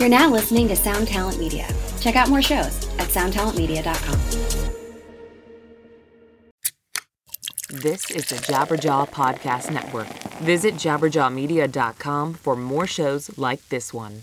You're now listening to Sound Talent Media. Check out more shows at soundtalentmedia.com. This is the Jabberjaw Podcast Network. Visit jabberjawmedia.com for more shows like this one.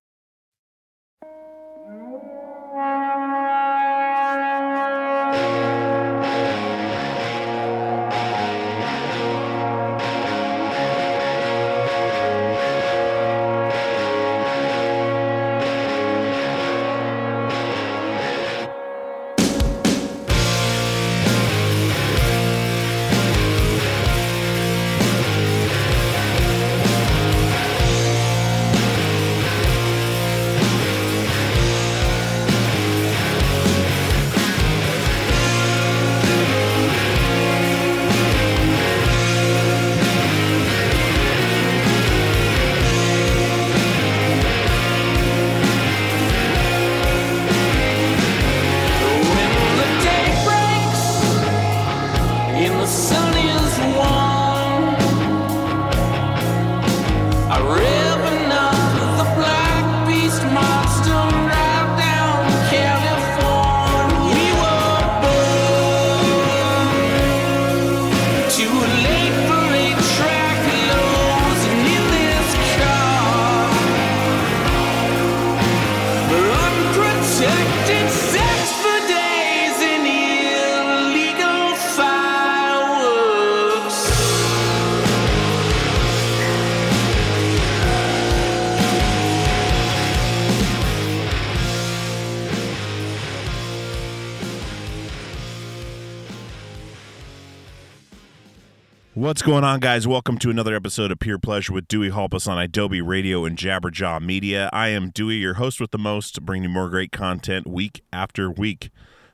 What's going on, guys? Welcome to another episode of Pure Pleasure with Dewey Halpus on Adobe Radio and Jabberjaw Media. I am Dewey, your host with the most, bringing you more great content week after week.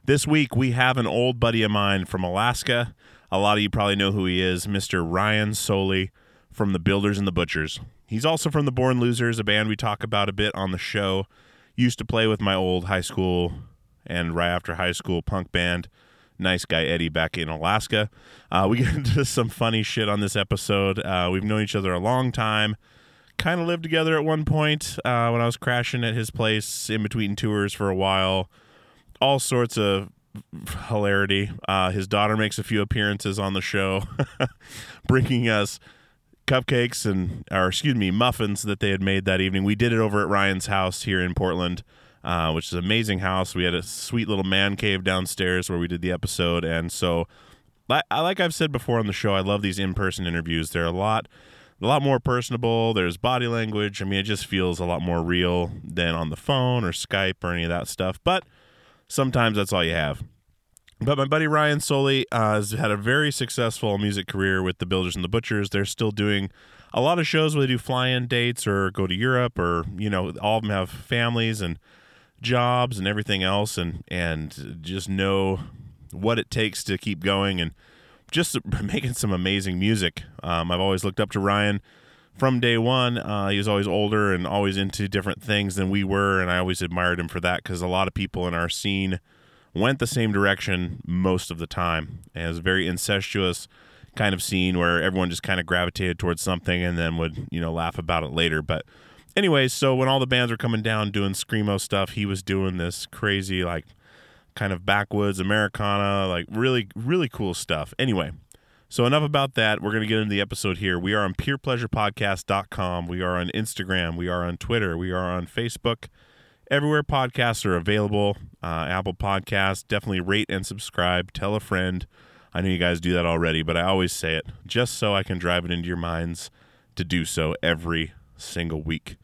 This week, we have an old buddy of mine from Alaska. A lot of you probably know who he is, Mr. Ryan Sollee from the Builders and the Butchers. He's also from the Born Losers, a band we talk about a bit on the show. Used to play with my old high school and right after high school punk band nice guy Eddie back in Alaska. Uh, we get into some funny shit on this episode. Uh, we've known each other a long time. Kind of lived together at one point uh, when I was crashing at his place in between tours for a while. All sorts of hilarity. Uh, his daughter makes a few appearances on the show, bringing us cupcakes and, or excuse me, muffins that they had made that evening. We did it over at Ryan's house here in Portland uh, which is an amazing house. We had a sweet little man cave downstairs where we did the episode, and so, like I've said before on the show, I love these in-person interviews. They're a lot, a lot more personable. There's body language. I mean, it just feels a lot more real than on the phone or Skype or any of that stuff. But sometimes that's all you have. But my buddy Ryan Sollee uh, has had a very successful music career with the Builders and the Butchers. They're still doing a lot of shows where they do fly-in dates or go to Europe, or you know, all of them have families and jobs and everything else, and and just know what it takes to keep going and just making some amazing music. Um, I've always looked up to Ryan from day one. Uh, he was always older and always into different things than we were, and I always admired him for that because a lot of people in our scene went the same direction most of the time. And it was a very incestuous kind of scene where everyone just kind of gravitated towards something and then would, you know, laugh about it later. But anyways, so when all the bands were coming down doing screamo stuff, he was doing this crazy like kind of backwoods Americana, like really really cool stuff. Anyway, so enough about that. We're going to get into the episode here. We are on purepleasurepodcast.com. We are on Instagram. We are on Twitter. We are on Facebook. Everywhere podcasts are available. Uh, Apple Podcasts. Definitely rate and subscribe. Tell a friend. I know you guys do that already, but I always say it just so I can drive it into your minds to do so every single week.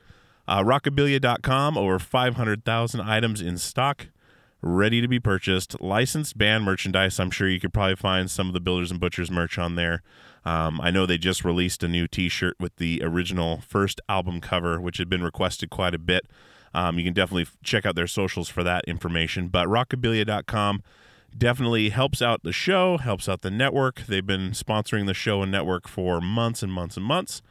Uh, Rockabilia.com, over 500,000 items in stock. ready to be purchased. Licensed band merchandise. I'm sure you could probably find some of the Builders and Butchers merch on there. Um, I know they just released a new T-shirt with the original first album cover, which had been requested quite a bit. Um, you can definitely check out their socials for that information. But rockabilia.com definitely helps out the show, helps out the network. They've been sponsoring the show and network for months and months and months.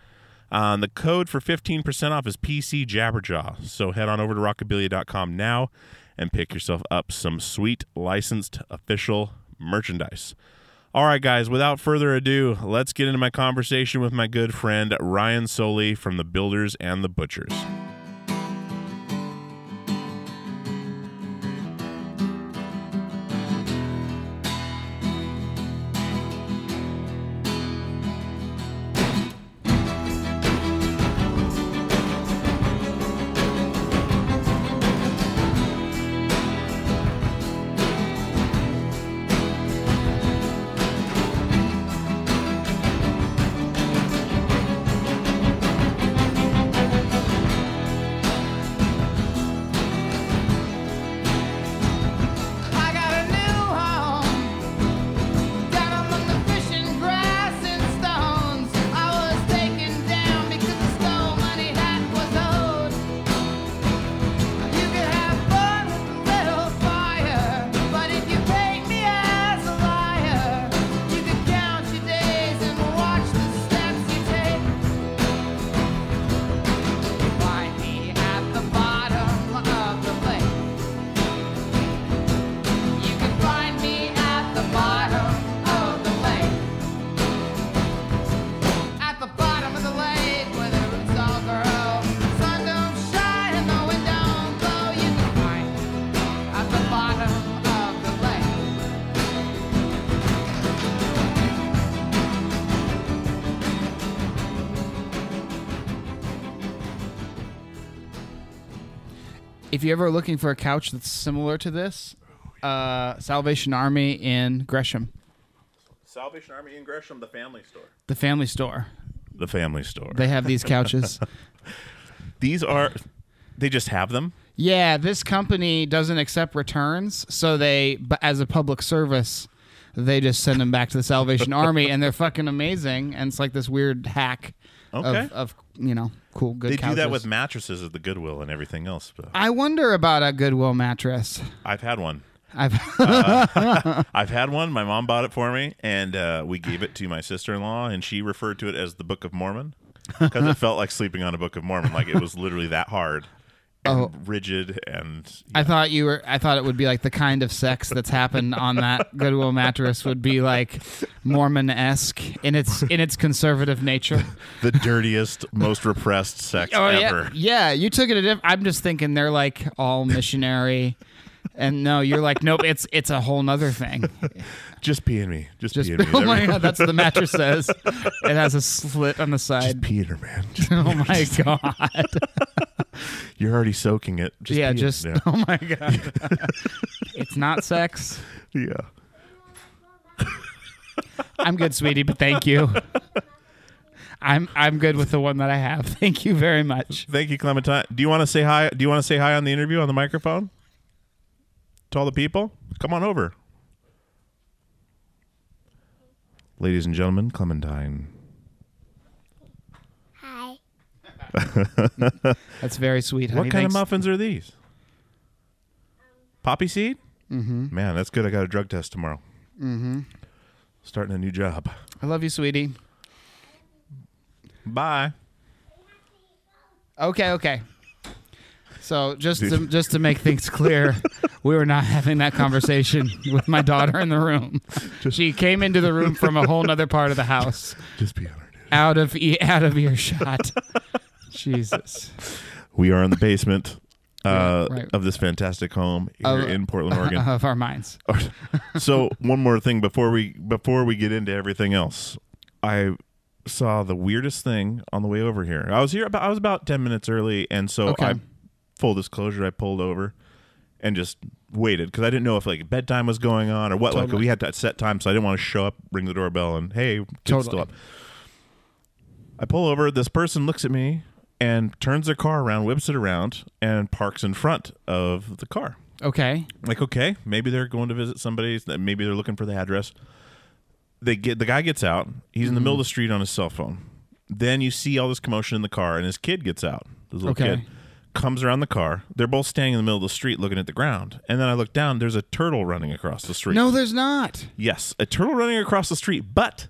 Uh, the code for 15% off is PC Jabberjaw. So head on over to rockabilia.com now and pick yourself up some sweet licensed official merchandise. All right, guys, without further ado, let's get into my conversation with my good friend Ryan Sollee from the Builders and the Butchers. If you're ever looking for a couch that's similar to this, uh, Salvation Army in Gresham, Salvation Army in Gresham, the family store. the family store. The family store. They have these couches. These are, they just have them. yeah, this company doesn't accept returns, so they, but as a public service, they just send them back to the Salvation Army, and they're fucking amazing. And it's like this weird hack Okay. of, of you know cool good. They do that with mattresses at the Goodwill and everything else. But I wonder about a Goodwill mattress. I've had one. I've I've had one. My mom bought it for me, and uh, we gave it to my sister in law, and she referred to it as the Book of Mormon because it felt like sleeping on a Book of Mormon. Like it was literally that hard Oh. and Oh. rigid. And I thought you were. I thought it would be like the kind of sex that's happened on that Goodwill mattress would be like Mormon esque in its in its conservative nature. the dirtiest, most repressed sex Oh ever. yeah, yeah. You took it a diff- I'm just thinking they're like all missionary, and no, you're like nope. It's it's a whole nother thing. Just pee in me. Just, Just pee in me. oh my god, that's what the mattress says. It has a slit on the Just side. pee in her, man. Just- Oh my god. you're already soaking it. Just yeah, it. just yeah. oh my god. it's not sex. yeah. I'm good, sweetie, but thank you. I'm I'm good with the one that I have. Thank you very much. Thank you, Clementine. Do you want to say hi? Do you want to say hi on the interview on the microphone to all the people? Come on over, ladies and gentlemen. Clementine. Hi. That's very sweet. Honey. what kind of muffins are these? Poppy seed. Mm-hmm. Man, that's good. I got a drug test tomorrow. Mm-hmm. Starting a new job. I love you, sweetie. Bye. Okay, okay. So just to, just to make things clear, we were not having that conversation with my daughter in the room. She came into the room from a whole other part of the house, Just be on her, out of e- out of earshot. Jesus. We are in the basement uh, Right, right. of this fantastic home here Of- in Portland, Oregon. Of our minds. so one more thing before we before we get into everything else i saw the weirdest thing on the way over here i was here about i was about 10 minutes early and so Okay. i full disclosure i pulled over and just waited because i didn't know if like bedtime was going on or what like we had that set time so i didn't want to show up ring the doorbell and hey kids Totally. still up i pull over this person looks at me and turns their car around whips it around and parks in front of the car Okay. Like, okay, maybe they're going to visit somebody. Maybe they're looking for the address. They get the guy gets out. He's in the middle of mm-hmm. the street on his cell phone. Then you see all this commotion in the car, and his kid gets out. This little Okay. kid comes around the car. They're both standing in the middle of the street, looking at the ground. And then I look down. There's a turtle running across the street. No, there's not. Yes, a turtle running across the street. But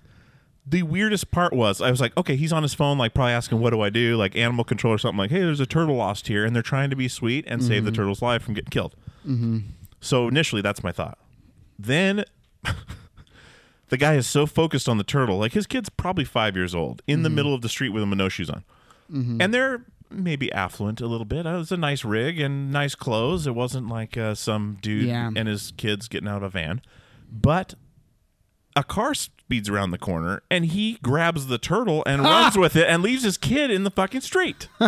the weirdest part was I was like, okay, he's on his phone, like probably asking, what do I do? Like animal control or something. Like, hey, there's a turtle lost here, and they're trying to be sweet and save the mm-hmm. turtle's life from getting killed. Mm-hmm. So initially, that's my thought. Then the guy is so focused on the turtle, like his kid's probably five years old, in the mm-hmm. middle of the street with him with no shoes on, mm-hmm. and they're maybe affluent a little bit. Uh, It was a nice rig and nice clothes. It wasn't like uh, some dude Yeah. and his kids getting out of a van, but a car speeds around the corner and he grabs the turtle and runs with it and leaves his kid in the fucking street.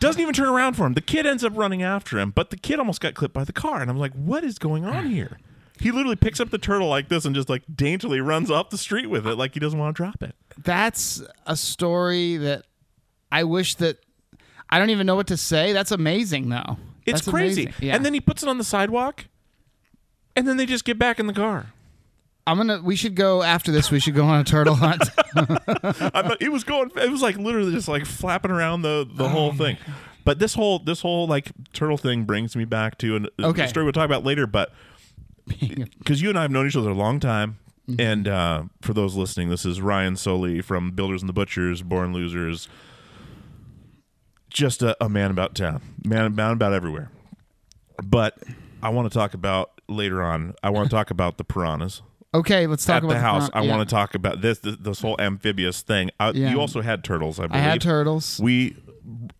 Doesn't even turn around for him. The kid ends up running after him, but the kid almost got clipped by the car. And I'm like, what is going on here? He literally picks up the turtle like this and just like daintily runs off the street with it like he doesn't want to drop it. That's a story that I wish that I don't even know what to say. That's amazing, though. It's That's crazy. Yeah. And then he puts it on the sidewalk and then they just get back in the car. I'm gonna. We should go after this. We should go on a turtle hunt. It was going. It was like literally just like flapping around the the whole thing. But this whole this whole like turtle thing brings me back to an, Okay. a story we'll talk about later. But because you and I have known each other a long time, and uh, for those listening, this is Ryan Sollee from Builders and the Butchers, Born Losers. Just a, a man about town, man, man about everywhere. But I want to talk about later on. I want to talk about the piranhas okay, let's talk at about the house. front- I yeah. want to talk about this, this this whole amphibious thing. Uh, Yeah. You also had turtles, I I had turtles. We,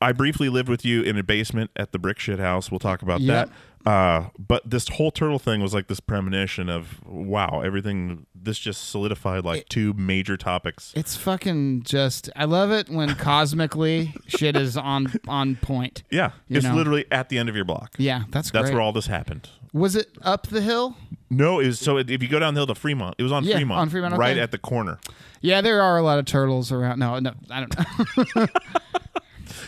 I briefly lived with you in a basement at the brick shit house. We'll talk about Yep. that. Uh, but this whole turtle thing was like this premonition of wow, everything. This just solidified like two major topics. It's fucking just. I love it when cosmically shit is on on point. Yeah, it's know. literally at the end of your block. Yeah, that's That's great. where all this happened. Was it up the hill? No, it was so if you go down the hill to Fremont, it was on Yeah, Fremont, on Fremont, right at the corner. Yeah, there are a lot of turtles around. No, no, I don't know.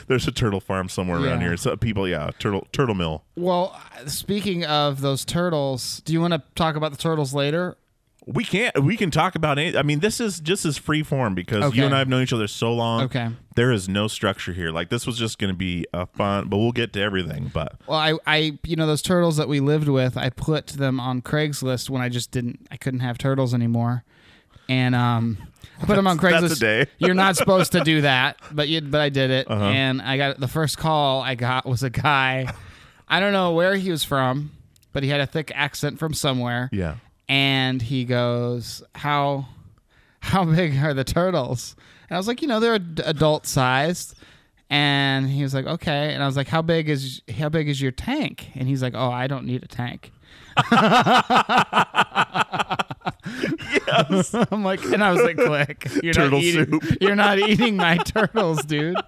There's a turtle farm somewhere around Yeah. here. So people, yeah, turtle turtle mill. well, speaking of those turtles, do you want to talk about the turtles later? We can't. We can talk about it. I mean, this is just as free form because Okay. you and I have known each other so long. Okay. There is no structure here. Like this was just going to be a fun, but we'll get to everything. But Well, I, I, you know, those turtles that we lived with, I put them on Craigslist when I just didn't, I couldn't have turtles anymore, and um, I put them on Craigslist. that's a day. Uh-huh. You're not supposed to do that, but you, but I did it, and I got the first call I got was a guy, I don't know where he was from, but he had a thick accent from somewhere, yeah, and he goes, "How, how big are the turtles?" And I was like, "You know, they're ad- adult sized." And he was like, "Okay." And I was like, "How big is how big is your tank?" And he's like, "Oh, I don't need a tank." yes. I'm like, and I was like, "Click, you're Turtle not eating, soup. you're not eating my turtles, dude."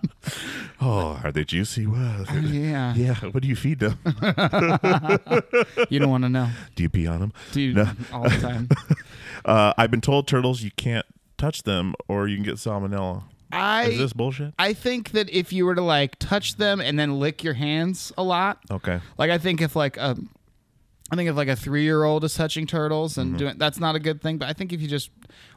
Oh, are they juicy? What? Yeah, Yeah. What do you feed them? you don't want to know, do you pee on them? dude, No. all the time. Uh, I've been told turtles you can't touch them or you can get salmonella. I Is this bullshit? I think that if you were to like touch them and then lick your hands a lot, Okay. like I think if like a, I think if like a three year old is touching turtles and doing that's not a good thing. But I think if you just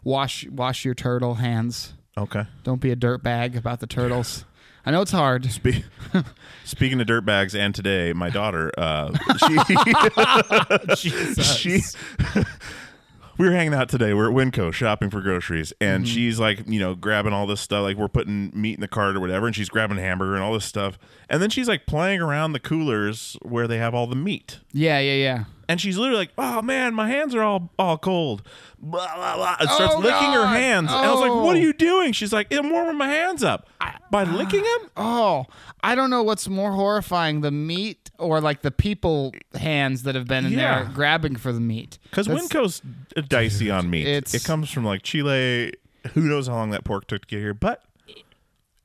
wash wash your turtle hands, Okay. don't be a dirt bag about the turtles. I know it's hard. Spe- Speaking of dirt bags, and today my daughter, uh, she she we were hanging out today. We're at Winco shopping for groceries, and Mm-hmm. she's like, you know, grabbing all this stuff. Like we're putting meat in the cart or whatever, and she's grabbing hamburger and all this stuff. And then she's like playing around the coolers where they have all the meat. Yeah, yeah, yeah. And she's literally like, "Oh man, my hands are all all cold." Blah blah blah. And oh, starts Oh, licking her God. hands. And I was like, "What are Oh. you doing?" She's like, "I'm warming my hands up by licking them." Oh, I don't know what's more horrifying, the meat or like the people hands that have been in Yeah. there grabbing for the meat. Because Winco's dicey on meat. It comes from like Chile. Who knows how long that pork took to get here, but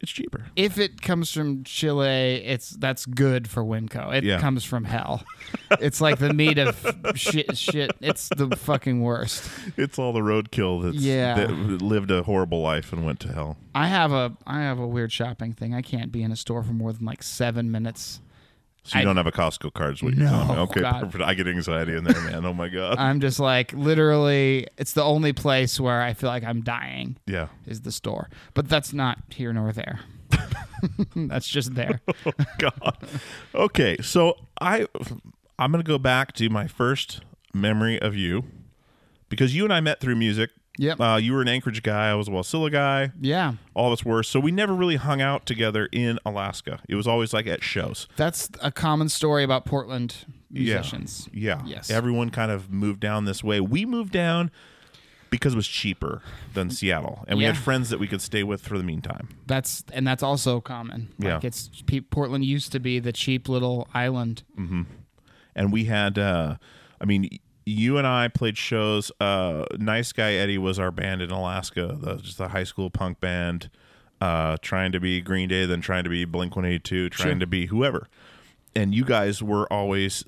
it's cheaper. if it comes from Chile, it's that's good for Winco. It Yeah. comes from hell. it's like the meat of shit. Shit. It's the fucking worst. It's all the roadkill that's Yeah. that lived a horrible life and went to hell. I have a I have a weird shopping thing. I can't be in a store for more than like seven minutes So you I- don't have a Costco card, is what you're No, telling me. Okay, God. perfect. I get anxiety in there, man. Oh my god. I'm just like literally. It's the only place where I feel like I'm dying yeah. is the store, but that's not here nor there. that's just there. Oh god. Okay, so I I'm gonna go back to my first memory of you because you and I met through music. Yep. Uh, you were an Anchorage guy. I was a Wasilla guy. Yeah, All of us were. So we never really hung out together in Alaska. It was always like at shows. that's a common story about Portland musicians. Yeah. Yes. Everyone kind of moved down this way. We moved down because it was cheaper than Seattle, and we had friends that we could stay with for the meantime. That's and that's also common. Yeah. It's Portland used to be the cheap little island. and we had uh i mean you and i played shows uh nice guy eddie was our band in alaska the, just a high school punk band uh trying to be green day then trying to be blink 182 trying Sure. to be whoever. And you guys were always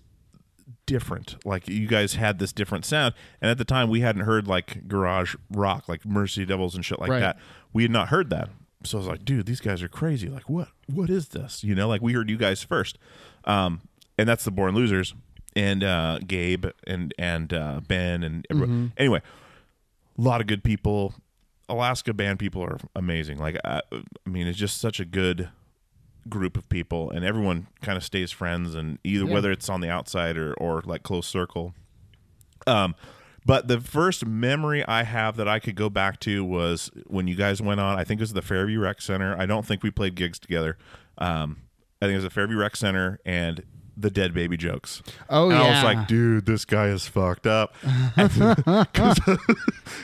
different. Like you guys had this different sound. And at the time we hadn't heard like garage rock like murder city devils and shit like Right. that. We had not heard that. So i was like dude these guys are crazy. Like what what is this? You know like we heard you guys first. Um and that's the born losers and uh gabe and and uh ben and everyone. anyway a lot of good people alaska band people are amazing like I, I mean it's just such a good group of people and everyone kind of stays friends and either Yeah. whether it's on the outside or or like close circle um but the first memory I have that I could go back to was when you guys went on. I think it was the Fairview Rec Center. I don't think we played gigs together. Um, I think it was the Fairview Rec Center and the Dead Baby jokes. Oh, and I was like, dude, this guy is fucked up.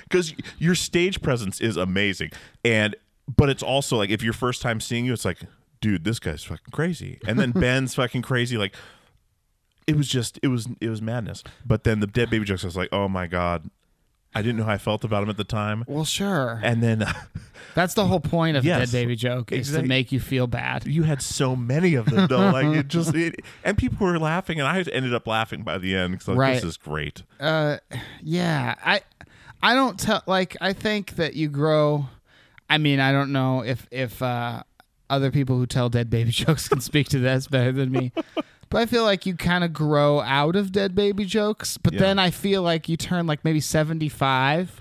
Because your stage presence is amazing, and but it's also like if your first time seeing you, it's like, dude, this guy's fucking crazy, and then Ben's fucking crazy, like it was just it was it was madness. But then the dead baby jokes, I was like, oh my god, I didn't know how I felt about him at the time. Well, sure. And then That's the whole point of Yes. Dead Baby Joke is Exact- to make you feel bad. you had so many of them, though. Like it just it, and people were laughing, and I ended up laughing by the end because like, Right. this is great. Uh, yeah, I, I don't tell. Like, I think that you grow. I mean, I don't know if if uh, other people who tell dead baby jokes can speak to this better than me. But I feel like you kind of grow out of dead baby jokes. But Yeah. then I feel like you turn like maybe seventy five.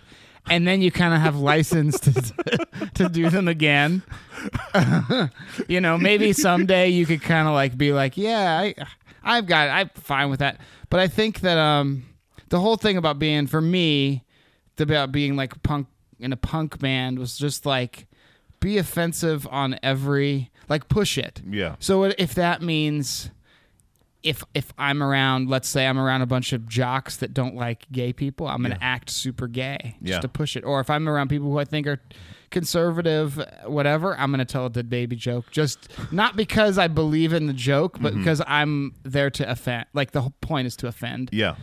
And then you kind of have license to to do them again. you know, maybe someday you could kind of like be like, yeah, I, I've got, it. I'm fine with that. But I think that um, the whole thing about being for me, about being like punk in a punk band was just like be offensive on every like push it. Yeah. So if that means if if I'm around, let's say I'm around a bunch of jocks that don't like gay people, I'm gonna act super gay just Yeah. to push it. Or if I'm around people who I think are conservative, whatever, I'm gonna tell a dead baby joke. Just not because I believe in the joke, but because I'm there to offend. Like the whole point is to offend. Yeah.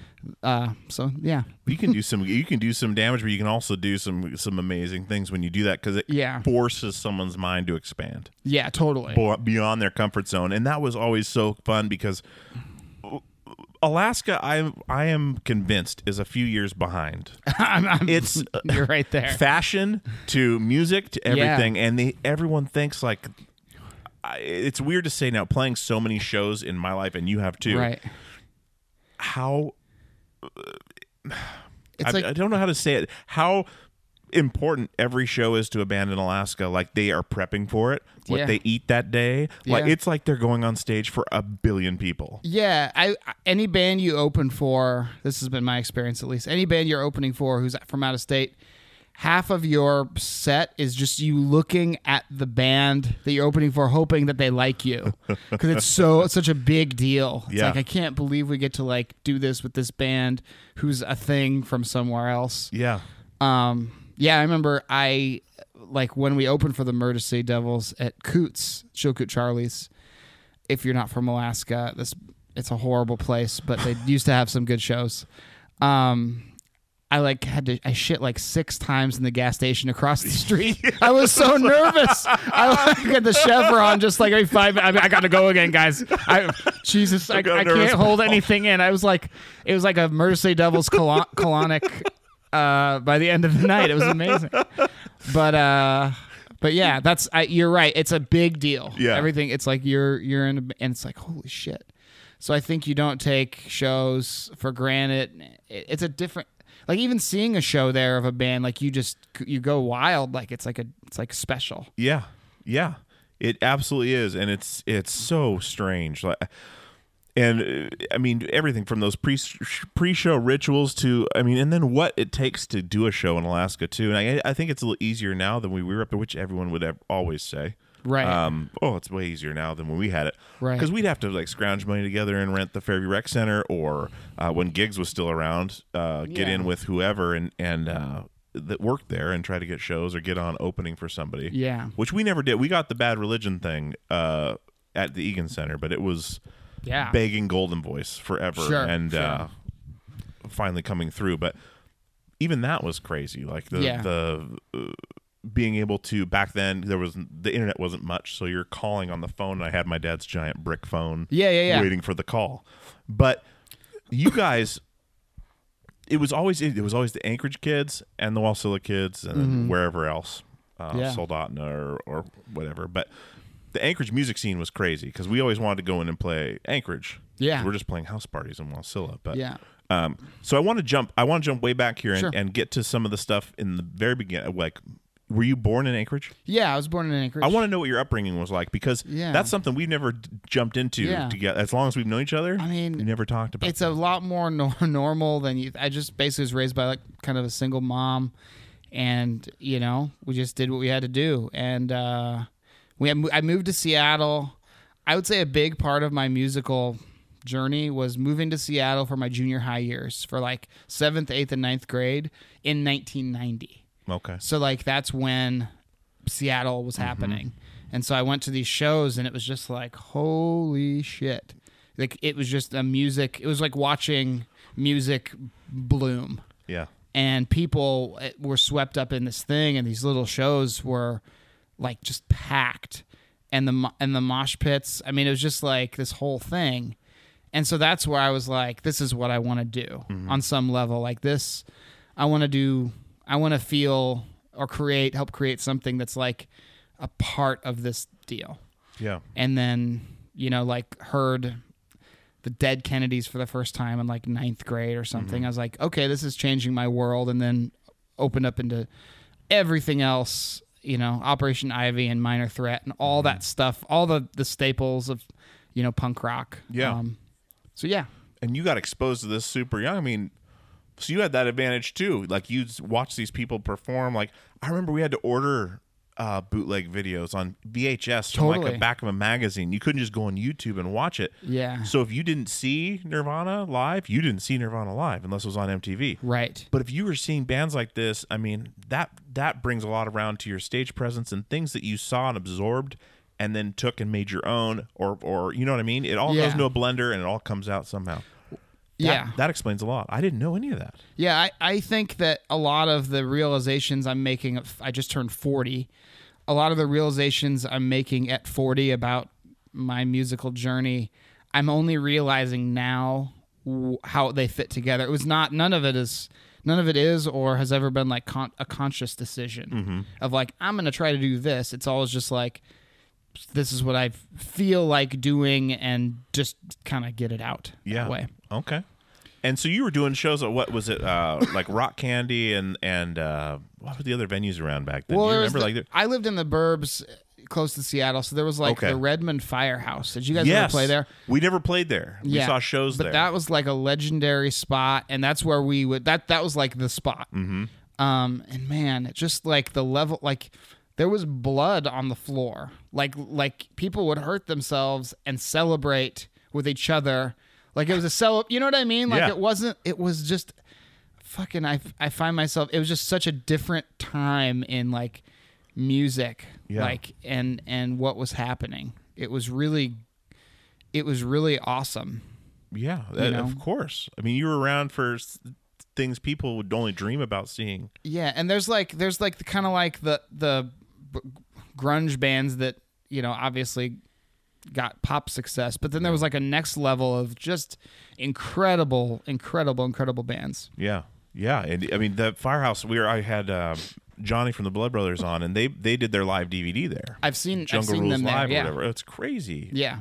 Uh, so yeah, You can do some. You can do some damage, but you can also do some some amazing things when you do that because it Yeah. forces someone's mind to expand. yeah, totally. beyond their comfort zone, and that was always so fun because Alaska, I I am convinced is a few years behind. I'm, I'm- It's uh, you're right there. fashion to music to Yeah. everything, and they everyone thinks like. I, it's weird to say now, playing so many shows in my life, and you have too. Right. How It's I, like I don't know how to say it. How important every show is to abandon Alaska. Like they are prepping for it. What Yeah. they eat that day. Like Yeah. it's like they're going on stage for a billion people. Yeah, I any band you open for, this has been my experience at least. Any band you're opening for who's from out of state, half of your set is just you looking at the band that you're opening for, hoping that they like you, because it's so it's such a big deal. It's Yeah. like I can't believe we get to like do this with this band who's a thing from somewhere else. Yeah. Um, yeah, I remember I like when we opened for the Murder City Devils at Coots, Chilkoot Charlie's. If you're not from Alaska, this it's a horrible place, but they used to have some good shows. Um, I like had to I shit like six times in the gas station across the street. I was so nervous. I like at the Chevron just like every five. I, I got to go again, guys. I, Jesus, I, got I can't hold anything in. I was like, it was like a Murder City Devils colon- colonic. Uh, by the end of the night, it was amazing. But uh, but yeah, that's I, you're right. It's a big deal. Yeah. everything. It's like you're you're in, a, and it's like holy shit. So I think you don't take shows for granted. It's a different like even seeing a show there of a band like you just you go wild like it's like a it's like special. Yeah, yeah, it absolutely is, and it's it's so strange. Like, and uh, I mean everything from those pre pre show rituals to I mean, and then what it takes to do a show in Alaska too. And I I think it's a little easier now than we were up there, which everyone would ev- always say. Right. Um. Oh, it's way easier now than when we had it. Right. Because we'd have to like scrounge money together and rent the Fairview Rec Center, or uh, when gigs was still around, uh, get in with whoever and and uh, that worked there and try to get shows or get on opening for somebody Yeah. which we never did. We got the Bad Religion thing uh, at the Egan Center, but it was Yeah. begging Goldenvoice forever, Sure, and sure. Uh, finally coming through. But even that was crazy. Like the Yeah. the uh, being able to back then there was the internet wasn't much, so you're calling on the phone. And I had my dad's giant brick phone, Yeah, yeah, yeah. waiting for the call. But you guys. It was always it was always the Anchorage kids and the Wasilla kids and wherever else, uh, Mm-hmm. Yeah. Soldotna or, or whatever. But the Anchorage music scene was crazy because we always wanted to go in and play Anchorage. Yeah. we're just playing house parties in Wasilla. But Yeah. um, so I want to jump. I want to jump way back here and, Sure. and get to some of the stuff in the very beginning. Like, were you born in Anchorage? Yeah, I was born in Anchorage. I want to know what your upbringing was like because Yeah. that's something we've never d- jumped into Yeah. together. As long as we've known each other, I mean, we never talked about. it's a lot more no- normal than you. I just basically was raised by like kind of a single mom, and you know we just did what we had to do. And uh, we I moved to Seattle. I would say a big part of my musical journey was moving to Seattle for my junior high years for like seventh, eighth, and ninth grade in 1990. okay. So like that's when Seattle was happening. And so I went to these shows and it was just like holy shit. Like it was just a music it was like watching music bloom Yeah. and people eh, were swept up in this thing and these little shows were like just packed. And the and the mosh pits i mean it was just like this whole thing. And so that's where i was like this is what i want to do mm-hmm. on some level. Like this i want to do i want to feel or create help create something that's like a part of this deal. Yeah. and then you know like heard the dead kennedys for the first time in like ninth grade or something. Mm-hmm. I was like okay this is changing my world and then opened up into everything else you know operation ivy and minor threat and all that mm-hmm. stuff all the the staples of you know punk rock Yeah. Um, so yeah and you got exposed to this super young. I mean, so you had that advantage too. Like you watch these people perform. Like I remember we had to order uh, bootleg videos on VHS from like Totally. the back of a magazine. You couldn't just go on YouTube and watch it. Yeah. So if you didn't see Nirvana live, you didn't see Nirvana live unless it was on MTV. right But if you were seeing bands like this, I mean, that that brings a lot around to your stage presence and things that you saw and absorbed and then took and made your own or or you know what I mean? It all Yeah. goes into a blender and it all comes out somehow. Yeah That explains a lot. I didn't know any of that. Yeah, I, I think that a lot of the realizations I'm making, I just turned 40. A lot of the realizations I'm making at 40 about my musical journey, I'm only realizing now w- how they fit together. It was not, none of it is, none of it is or has ever been like con- a conscious decision mm-hmm. of like, I'm going to try to do this. It's always just like, this is what I feel like doing and just kind of get it out Yeah. that way. Okay. And so you were doing shows at what was it? Uh, like Rock Candy and and uh, what were the other venues around back then? Do you remember the- like the- I lived in the burbs close to Seattle, so there was like Okay. the Redmond Firehouse. Did you guys yes, ever play there? We never played there. We saw shows but there. that was like a legendary spot, and that's where we would. That that was like the spot. Mm-hmm. Um, and man, it just like the level, like there was blood on the floor. Like like people would hurt themselves and celebrate with each other. Like it was a cel. You know what I mean? Like Yeah. it wasn't. It was just fucking. I I find myself. It was just such a different time in like music. Yeah. Like and and what was happening. It was really. It was really awesome. yeah, that- know? of course. I mean, you were around for things people would only dream about seeing. Yeah, and there's like there's like the kind of like the the grunge bands that you know obviously got pop success, but then there was like a next level of just incredible, incredible, incredible bands. Yeah, yeah, and I mean the Firehouse. We were. I had uh, Johnny from the Blood Brothers on, and they they did their live DVD there. I've seen I've Jungle seen Rules them there. Live yeah. or whatever. It's crazy. Yeah,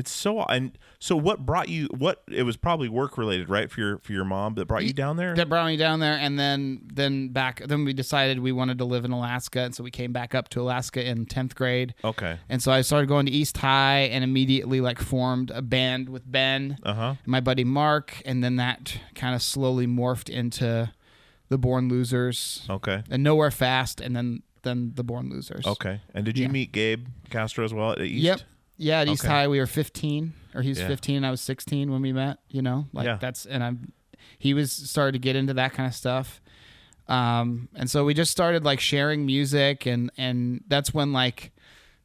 It's so and so. What brought you? What it was probably work related, right? For your for your mom that brought you down there. that brought me down there and then then back then we decided we wanted to live in alaska and so we came back up to alaska in 10th grade Okay. and so i started going to east high and immediately like formed a band with ben Uh huh. and my buddy mark and then that kind of slowly morphed into the born losers Okay. and nowhere fast and then then the born losers Okay. And did you Yeah. meet Gabe Castro as well at East? yep yeah at east Okay. high we were 15 or he was Yeah. 15 and i was 16 when we met you know like Yeah. that's and i'm he was started to get into that kind of stuff um and so we just started like sharing music and and that's when like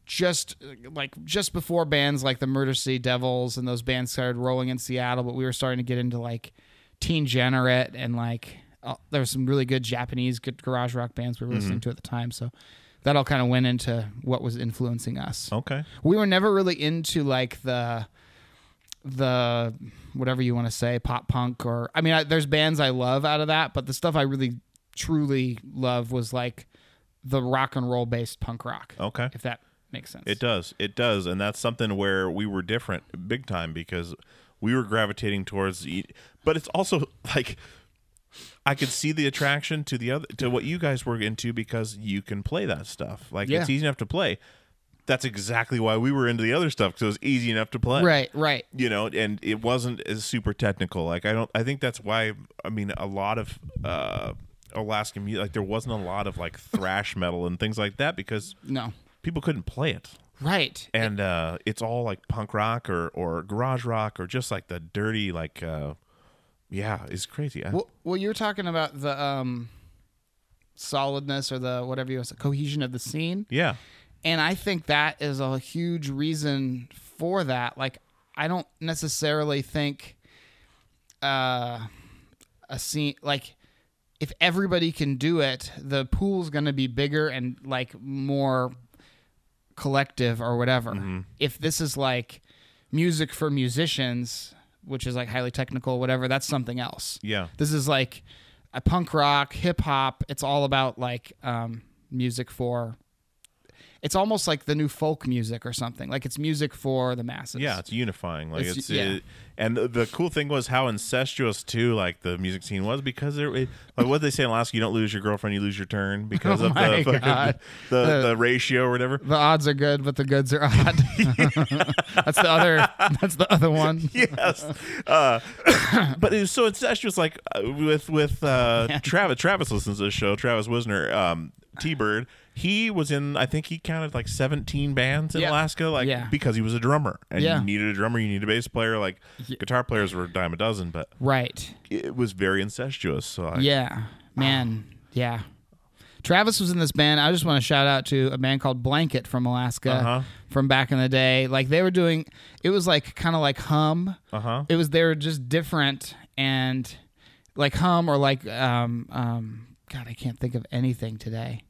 just like just before bands like the murder city devils and those bands started rolling in seattle but we were starting to get into like teengenerate and like uh, there was some really good japanese good garage rock bands we were listening to at the time so that all kind of went into what was influencing us Okay. we were never really into like the the whatever you want to say pop punk or i mean I, there's bands i love out of that but the stuff i really truly love was like the rock and roll based punk rock Okay. if that makes sense It does. It does, and that's something where we were different, big time, because we were gravitating towards. But it's also like I could see the attraction to the other to what you guys were into because you can play that stuff. Like it's easy enough to play. That's exactly why we were into the other stuff because it was easy enough to play. right right You know, and it wasn't as super technical. Like I don't. I think that's why. I mean, a lot of. uh Alaskan music, like there wasn't a lot of like thrash metal and things like that because no people couldn't play it right and uh, it's all like punk rock or or garage rock or just like the dirty like uh, yeah, it's crazy. I- well, well you're talking about the um solidness or the whatever you want to say cohesion of the scene yeah, and i think that is a huge reason for that like i don't necessarily think uh a scene like if everybody can do it the pool's going to be bigger and like more collective or whatever Mm-hmm. if this is like music for musicians which is like highly technical whatever that's something else yeah, this is like a punk rock, hip hop. It's all about like um, music for. It's almost like the new folk music or something. Like it's music for the masses. yeah. It's unifying. Like It's- it's, yeah. it- and the, the cool thing was how incestuous too. Like the music scene was because there. It, like what they say in Alaska, you don't lose your girlfriend, you lose your turn because Oh of the fucking, the The- the ratio or whatever. The odds are good, but the goods are odd. that's the other. That's the other one. yes. Uh, but it was so incestuous, like uh, with with uh, Travis. Travis listens to this show. Travis Wisner, um, T Bird. He was in. I think he counted like seventeen bands in Yeah. Alaska, like Yeah. because he was a drummer, and Yeah. you needed a drummer, you need a bass player. Like guitar players were a dime a dozen, but Right. it was very incestuous. So I, Yeah. Man. Yeah. Travis was in this band. I just want to shout out to a band called Blanket from Alaska Uh-huh. from back in the day. Like they were doing it was like kind of like hum. uh huh, It was they were just different and like hum or like um um God, I can't think of anything today.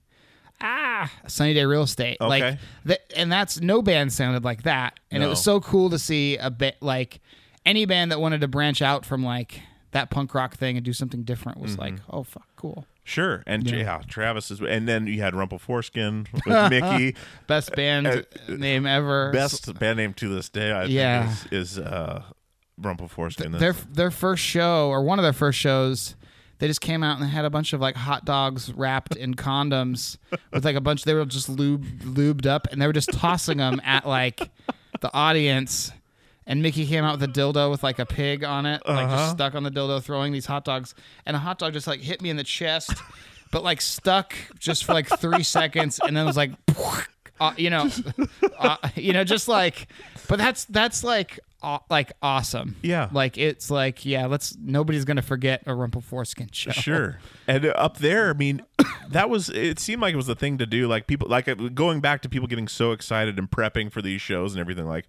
Ah, Sunny Day Real Estate. Like Okay. th- and that's no band sounded like that. And it was so cool to see a bit like any band that wanted to branch out from like that punk rock thing and do something different was like, Mm-hmm. oh fuck, cool. sure. And yeah. Travis is, and then you had Rumple Foreskin with Mickey. Best band Uh, name ever. Best band name to this day, I Yeah. think, is, is uh, Rumple Foreskin. their their first show or one of their first shows they just came out and they had a bunch of like hot dogs wrapped in condoms with like a bunch they were just lube, lubed up and they were just tossing them at like the audience and Mickey came out with a dildo with like a pig on it like Uh-huh. just stuck on the dildo throwing these hot dogs and a hot dog just like hit me in the chest but like stuck just for like 3 seconds and then was like uh, you know uh, you know just like but that's that's like aw- like awesome Yeah. like it's like yeah let's nobody's gonna forget a rumple foreskin show Sure. And up there, I mean, that was it seemed like it was the thing to do. Like people like uh, going back to people getting so excited and prepping for these shows and everything like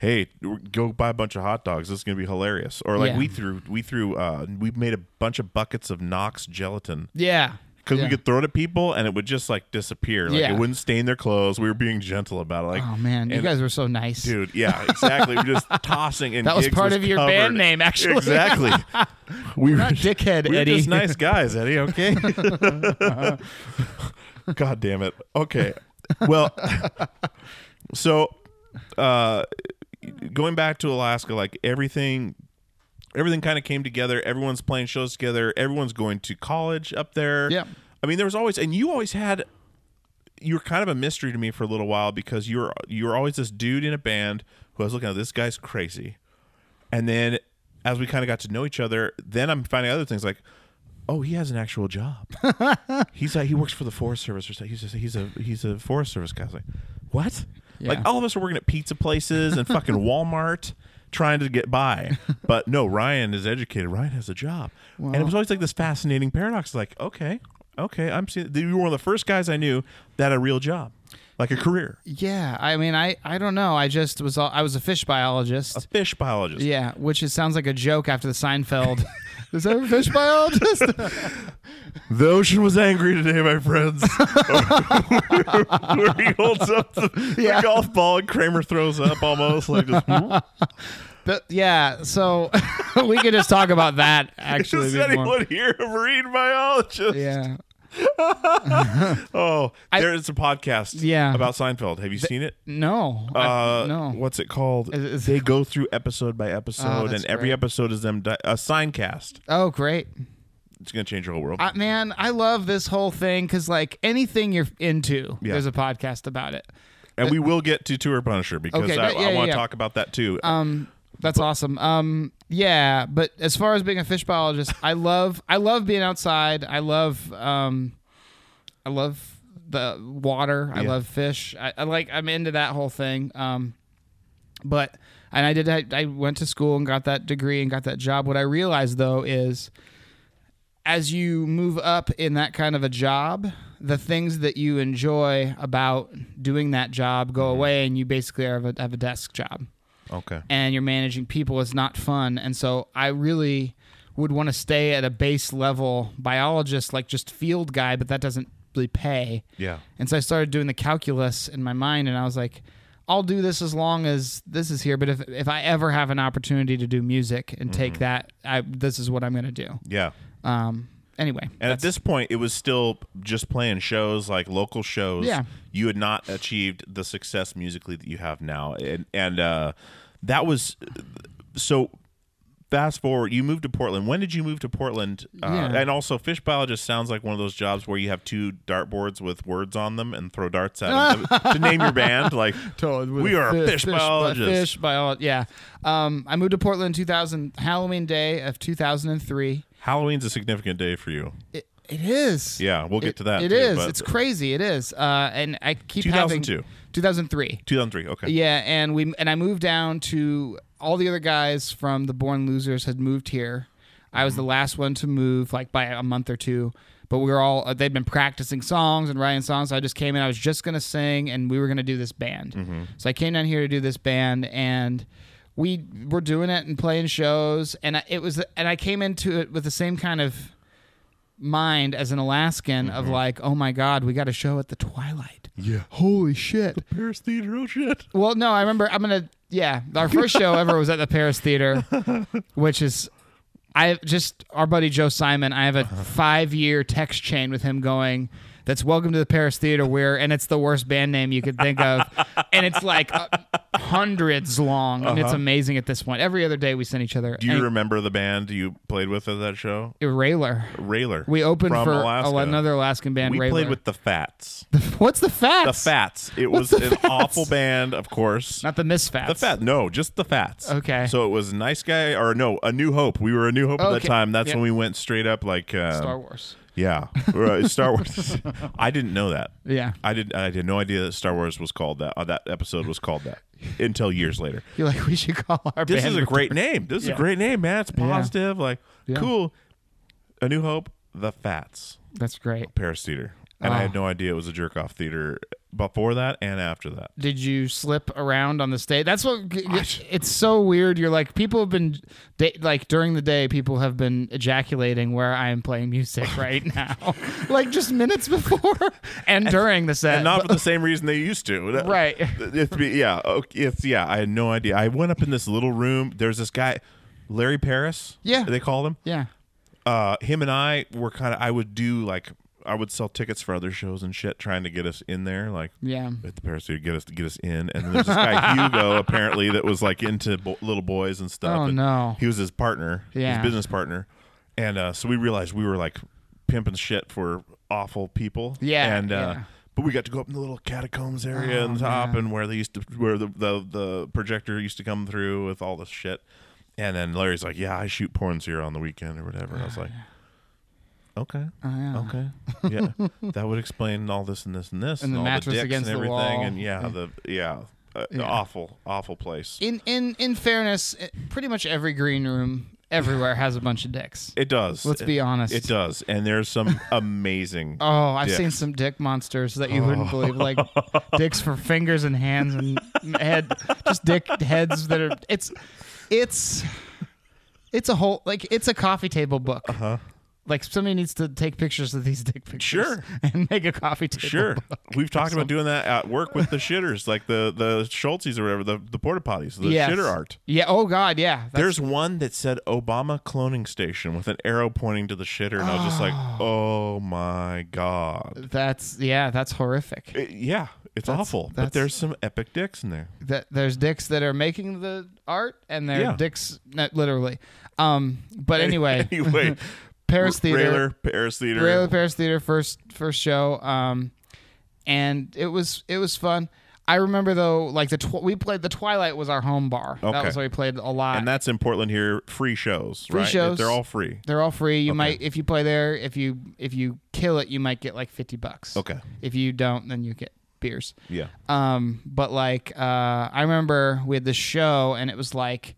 Hey, go buy a bunch of hot dogs. This is gonna be hilarious. Or like Yeah. we threw, we threw, uh, we made a bunch of buckets of Knox gelatin yeah because Yeah. we could throw it at people and it would just like disappear. Like Yeah. it wouldn't stain their clothes. We were being gentle about it. Like, oh man you guys were so nice dude, yeah, exactly. We're just tossing and That was part of your band name, actually. Exactly. we were not dickhead we're Eddie just nice guys, Eddie. Okay. God damn it. Okay. Well, so uh, going back to Alaska, like everything, everything kind of came together. Everyone's playing shows together. Everyone's going to college up there. Yeah. I mean, there was always, and you always had. You were kind of a mystery to me for a little while because you were you were always this dude in a band who I was looking at. This guy's crazy, and then as we kind of got to know each other, then I'm finding other things like, oh, he has an actual job. he's like he works for the Forest Service or something. He's just, he's a he's a Forest Service guy. I was like, what? Yeah. Like all of us are working at pizza places and fucking Walmart trying to get by. But no, Ryan is educated. Ryan has a job. and it was always like this fascinating paradox. Like, okay, okay, I'm seeing you were one of the first guys I knew that had a real job, like a career, Yeah, I mean, I I don't know. I just was all, I was a fish biologist. a fish biologist. yeah, which is, sounds like a joke after the Seinfeld. Is that a fish biologist? The ocean was angry today, my friends. Where he holds up the, the Yeah. golf ball and Kramer throws up almost like just. But, yeah, so we could just talk about that actually. Before. anyone here a marine biologist? Yeah. Oh, there's a podcast Yeah. about Seinfeld. Have you seen it? No. I- Uh, no. What's it called? Is- is- they go through episode by episode, Oh, and every great. episode is them di- a Seincast. Oh, great. It's gonna change your whole world. I, man, I love this whole thing because, like, anything you're into, Yeah. there's a podcast about it. and we will get to Tour Punisher because Okay, I, yeah, I want to talk about that too. Um, that's awesome. Um, yeah, but as far as being a fish biologist, I love I love being outside. I love um, I love the water. I Yeah. love fish. I, I like I'm into that whole thing. Um, but and I did I, I went to school and got that degree and got that job. What I realized though is as you move up in that kind of a job, the things that you enjoy about doing that job go away, and you basically have a, have a desk job okay. and you're managing people is not fun. And so I really would want to stay at a base level biologist, like just field guy, but that doesn't really pay. Yeah. And so I started doing the calculus in my mind, and I was like, I'll do this as long as this is here. But if if I ever have an opportunity to do music and Mm-hmm. take that, I this is what I'm going to do. Yeah. Um. Anyway, And at this point, it was still just playing shows like local shows. Yeah. You had not achieved the success musically that you have now, and and uh, that was so. Fast forward, you moved to Portland. When did you move to Portland? Uh, Yeah. And also, fish biologist sounds like one of those jobs where you have two dartboards with words on them and throw darts at them to, name your band. Like, we are a fish, biologist. Fish biologist. Yeah. Um. I moved to Portland 2000 Halloween day of 2003. Halloween's a significant day for you. It, it is. Yeah, we'll get It- to that. It too, is. It's crazy. It is. Uh, and I keep 2002. having 2003. 2003. Okay. Yeah, and we and I moved down to all the other guys from the Born Losers had moved here. I was the last one to move, like by a month or two. But we were all uh, they'd been practicing songs and writing songs. So I just came in. I was just gonna sing, and we were gonna do this band. So I came down here to do this band, and we were doing it and playing shows. And I, it was, and I came into it with the same kind of mind as an Alaskan of mm-hmm. like, oh my god, we got a show at the Twilight. Yeah. Holy shit! The Paris Theater. Oh shit. Well, no, I remember. I'm gonna. Yeah, our first show ever was at the Paris Theater, which is. I just our buddy Joe Simon. I have a uh-huh. five year text chain with him going. That's welcome to the Paris Theater. Where and it's the worst band name you could think of, and it's like uh, hundreds long, and it's amazing at this point. Every other day we send each other. Do you and- remember the band you played with at that show? Railer? Railer. We opened from for Alaska. another Alaskan band. We Railer. played with the Fats. what's the Fats? The Fats? Fats. It was an awful band, of course. not the Misfats. the Fat. No, just the Fats. Okay. So it was Nice Guy or no, A New Hope. We were A New Hope at that time. That's Yep. when we went straight up like uh, Star Wars. Yeah, right, Star Wars. I didn't know that. Yeah. I did. I had no idea that Star Wars was called that. Uh, that episode was called that until years later. You're like we should call our This band is a great name. This is Yeah. a great name, man. It's positive. Like Yeah. cool. A New Hope. The Fats. That's great. Paris Theater. And I Oh. had no idea it was a jerk off theater before that and after that. Did you slip around on the stage? That's what it's so weird. You're like people have been like during the day people have been ejaculating where I am playing music right now. like just minutes before and during the set. And not for the same reason they used to. Right. It's yeah. okay, It's yeah. I had no idea. I went up in this little room. There's this guy, Larry Paris. Yeah. They called him. yeah. uh, him and I were kind of. I would do like I would sell tickets for other shows and shit, trying to get us in there, like Yeah. at the Paris to get us to get us in. And then there's this guy Hugo apparently that was like into bo- little boys and stuff. Oh, and no. He was his partner, Yeah. his business partner, and uh, so we realized we were like pimping shit for awful people. Yeah, and uh, yeah. but we got to go up in the little catacombs area Oh, on top, man. and where they used to where the, the the projector used to come through with all this shit. And then Larry's like, "Yeah, I shoot porns here on the weekend or whatever." And I was like, "Okay, Oh, yeah. okay, yeah, that would explain all this and this and this, And the all mattress dicks against and the everything, wall. and yeah, Yeah. the yeah, uh, Yeah. awful, awful place. In in in fairness, eh, pretty much every green room everywhere has a bunch of dicks. It does. Let's It- be honest. It does, and there's some amazing. Oh, I've seen some dick monsters that you wouldn't believe, like dicks for fingers and hands and head, just dick heads that are. It's, it's, it's a whole like it's a coffee table book. Uh-huh. Like somebody needs to take pictures of these dick pictures, Sure. and make a coffee table. Sure, we've talked about doing that at work with the shitters, like the the Schultzes or whatever, the the porta potties, the Yes. shitter art. Yeah. Oh God. Yeah. That's- There's one that said Obama cloning station with an arrow pointing to the shitter, and I was just like, oh my god, that's yeah. That's horrific. It- yeah, it's That's- awful. But there's some epic dicks in there. that there's dicks that are making the art and there Yeah. dicks literally um but anyway anyway, paris theater Railer, Paris Theater. Railer paris theater first first show um and it was it was fun i remember though like the tw- we played the twilight was our home bar Okay. that was where we played a lot and that's in Portland here. Free shows, Free right? shows. They're all free. they're all free you Okay. might if you play there if you if you kill it you might get like 50 bucks Okay. if you don't then you get beers Yeah. Um, but like, uh, I remember we had this show, and it was like,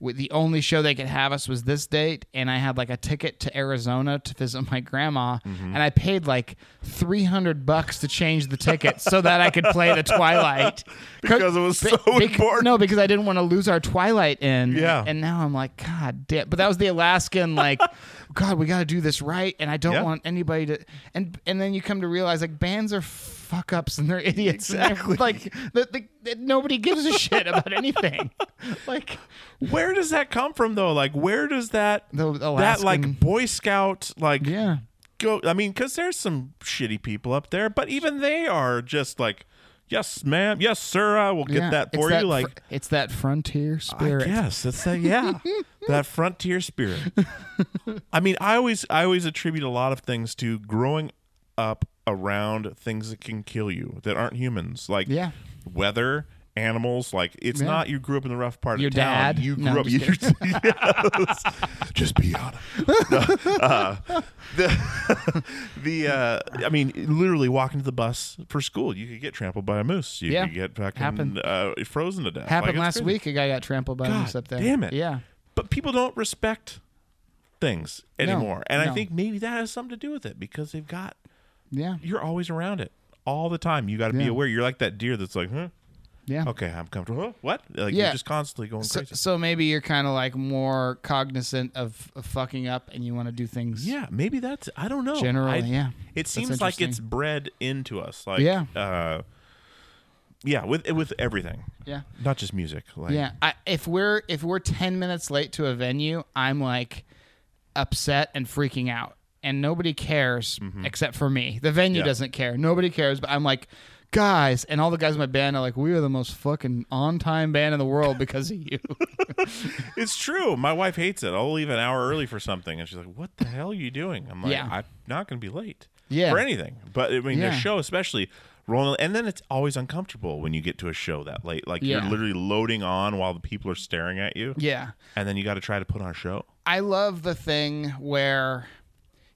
the only show they could have us was this date, and I had like a ticket to Arizona to visit my grandma, Mm-hmm. and I paid like three hundred bucks to change the ticket so that I could play the Twilight Because it was so bec- important. No, because I didn't want to lose our Twilight in. Yeah. and now I'm like, God damn! But that was the Alaskan like. God, we got to do this right, and I don't Yeah. want anybody to. And and then you come to realize like bands are fuck ups and they're idiots. and they're, Exactly. like that, that nobody gives a shit about anything. like Where does that come from though? Like where does that The that like Boy Scout like yeah, go I mean cuz there's some shitty people up there, but even they are just like yes ma'am, yes sir, I will get yeah. that for you fr- like it's that frontier spirit. Yes, it's that yeah. that frontier spirit. I mean, I always I always attribute a lot of things to growing up around things that can kill you that aren't humans. Like Yeah. weather, animals, like it's Yeah. not you grew up in the rough part Your of town. dad? You No, grew I'm up just you, yes. just be honest. No, uh, the the uh, I mean, literally walking to the bus for school, you could get trampled by a moose. You Yeah. could get fucking Happened. uh, frozen to death. Happened Like, last crazy. week. A guy got trampled by a God moose up there. damn it. Yeah. But people don't respect things anymore. and I think maybe that has something to do with it because they've got Yeah. you're always around it all the time. You got to be aware. You're like that deer that's like, huh? Yeah. Okay, I'm comfortable. Huh? What? Like Yeah. you're just constantly going So, crazy. so maybe you're kind of like more cognizant of, of fucking up and you want to do things. yeah, maybe that's I don't know. Generally, I- yeah. It seems like it's bred into us. Like Yeah. uh yeah, with with everything. Yeah. Not just music. Like Yeah. I, if we're if we're ten minutes late to a venue, I'm like upset and freaking out, and nobody cares except for me. The venue Mm-hmm. Yeah. doesn't care. Nobody cares, but I'm like. Guys, and all the guys in my band are like, we are the most fucking on time band in the world because of you. It's true. My wife hates it. I'll leave an hour early for something, and she's like, "What the hell are you doing?" I'm like, Yeah. "I'm not going to be late Yeah. for anything." But I mean, Yeah. the show, especially rolling, and then it's always uncomfortable when you get to a show that late. Like Yeah. you're literally loading on while the people are staring at you, yeah. and then you got to try to put on a show. I love the thing where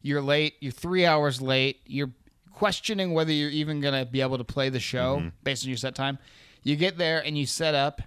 you're late, you're three hours late, you're questioning whether you're even going to be able to play the show Mm-hmm. based on your set time. You get there and you set up,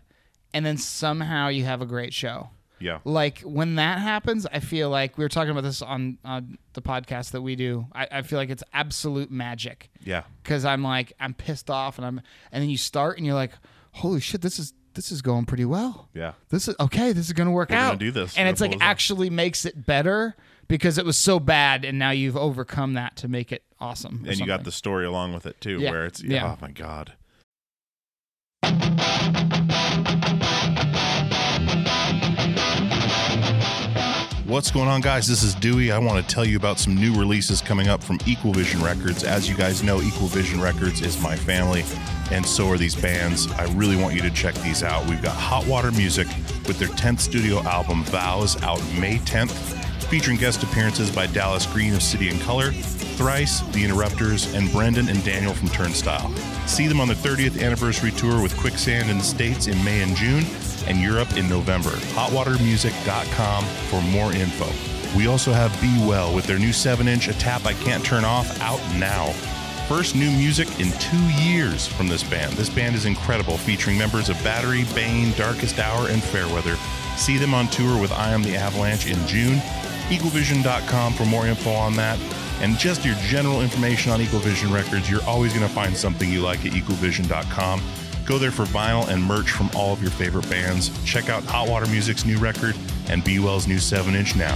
and then somehow you have a great show. Yeah, Like when that happens, I feel like we were talking about this on, on the podcast that we do. I, I feel like it's absolute magic yeah, because I'm like I'm pissed off and I'm and then you start and you're like, holy shit, this is this is going pretty well yeah. this is okay this is gonna work We're gonna out do this. and it's like off. actually makes it better because it was so bad and now you've overcome that to make it awesome or And you got the story along with it too, Yeah. where it's Yeah. oh my god. What's going on, guys? This is Dewey. I want to tell you about some new releases coming up from Equal Vision Records. As you guys know, Equal Vision Records is my family, and so are these bands. I really want you to check these out. We've got Hot Water Music with their 10th studio album, Vows, out May 10th, featuring guest appearances by Dallas Green of City and Color, Thrice, The Interrupters, and Brendan and Daniel from Turnstile. See them on their 30th anniversary tour with Quicksand in the States in May and June and Europe in November. Hotwatermusic.com for more info. We also have Be Well with their new 7 inch A Tap I Can't Turn Off out now. First new music in two years from this band. This band is incredible, featuring members of Battery, Bane, Darkest Hour, and Fairweather. See them on tour with I Am the Avalanche in June. EqualVision.com for more info on that. And just your general information on EqualVision Records, you're always going to find something you like at EqualVision.com. Go there for vinyl and merch from all of your favorite bands. Check out Hot Water Music's new record and Be Well's new 7 inch now.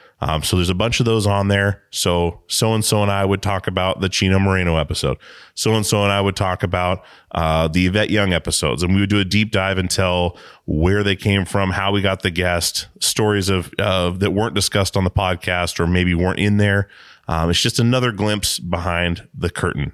Um, so there's a bunch of those on there. So so and so and I would talk about the Chino Moreno episode. So and so and I would talk about uh, the Yvette Young episodes, and we would do a deep dive and tell where they came from, how we got the guest, stories of uh, that weren't discussed on the podcast or maybe weren't in there. Um, it's just another glimpse behind the curtain.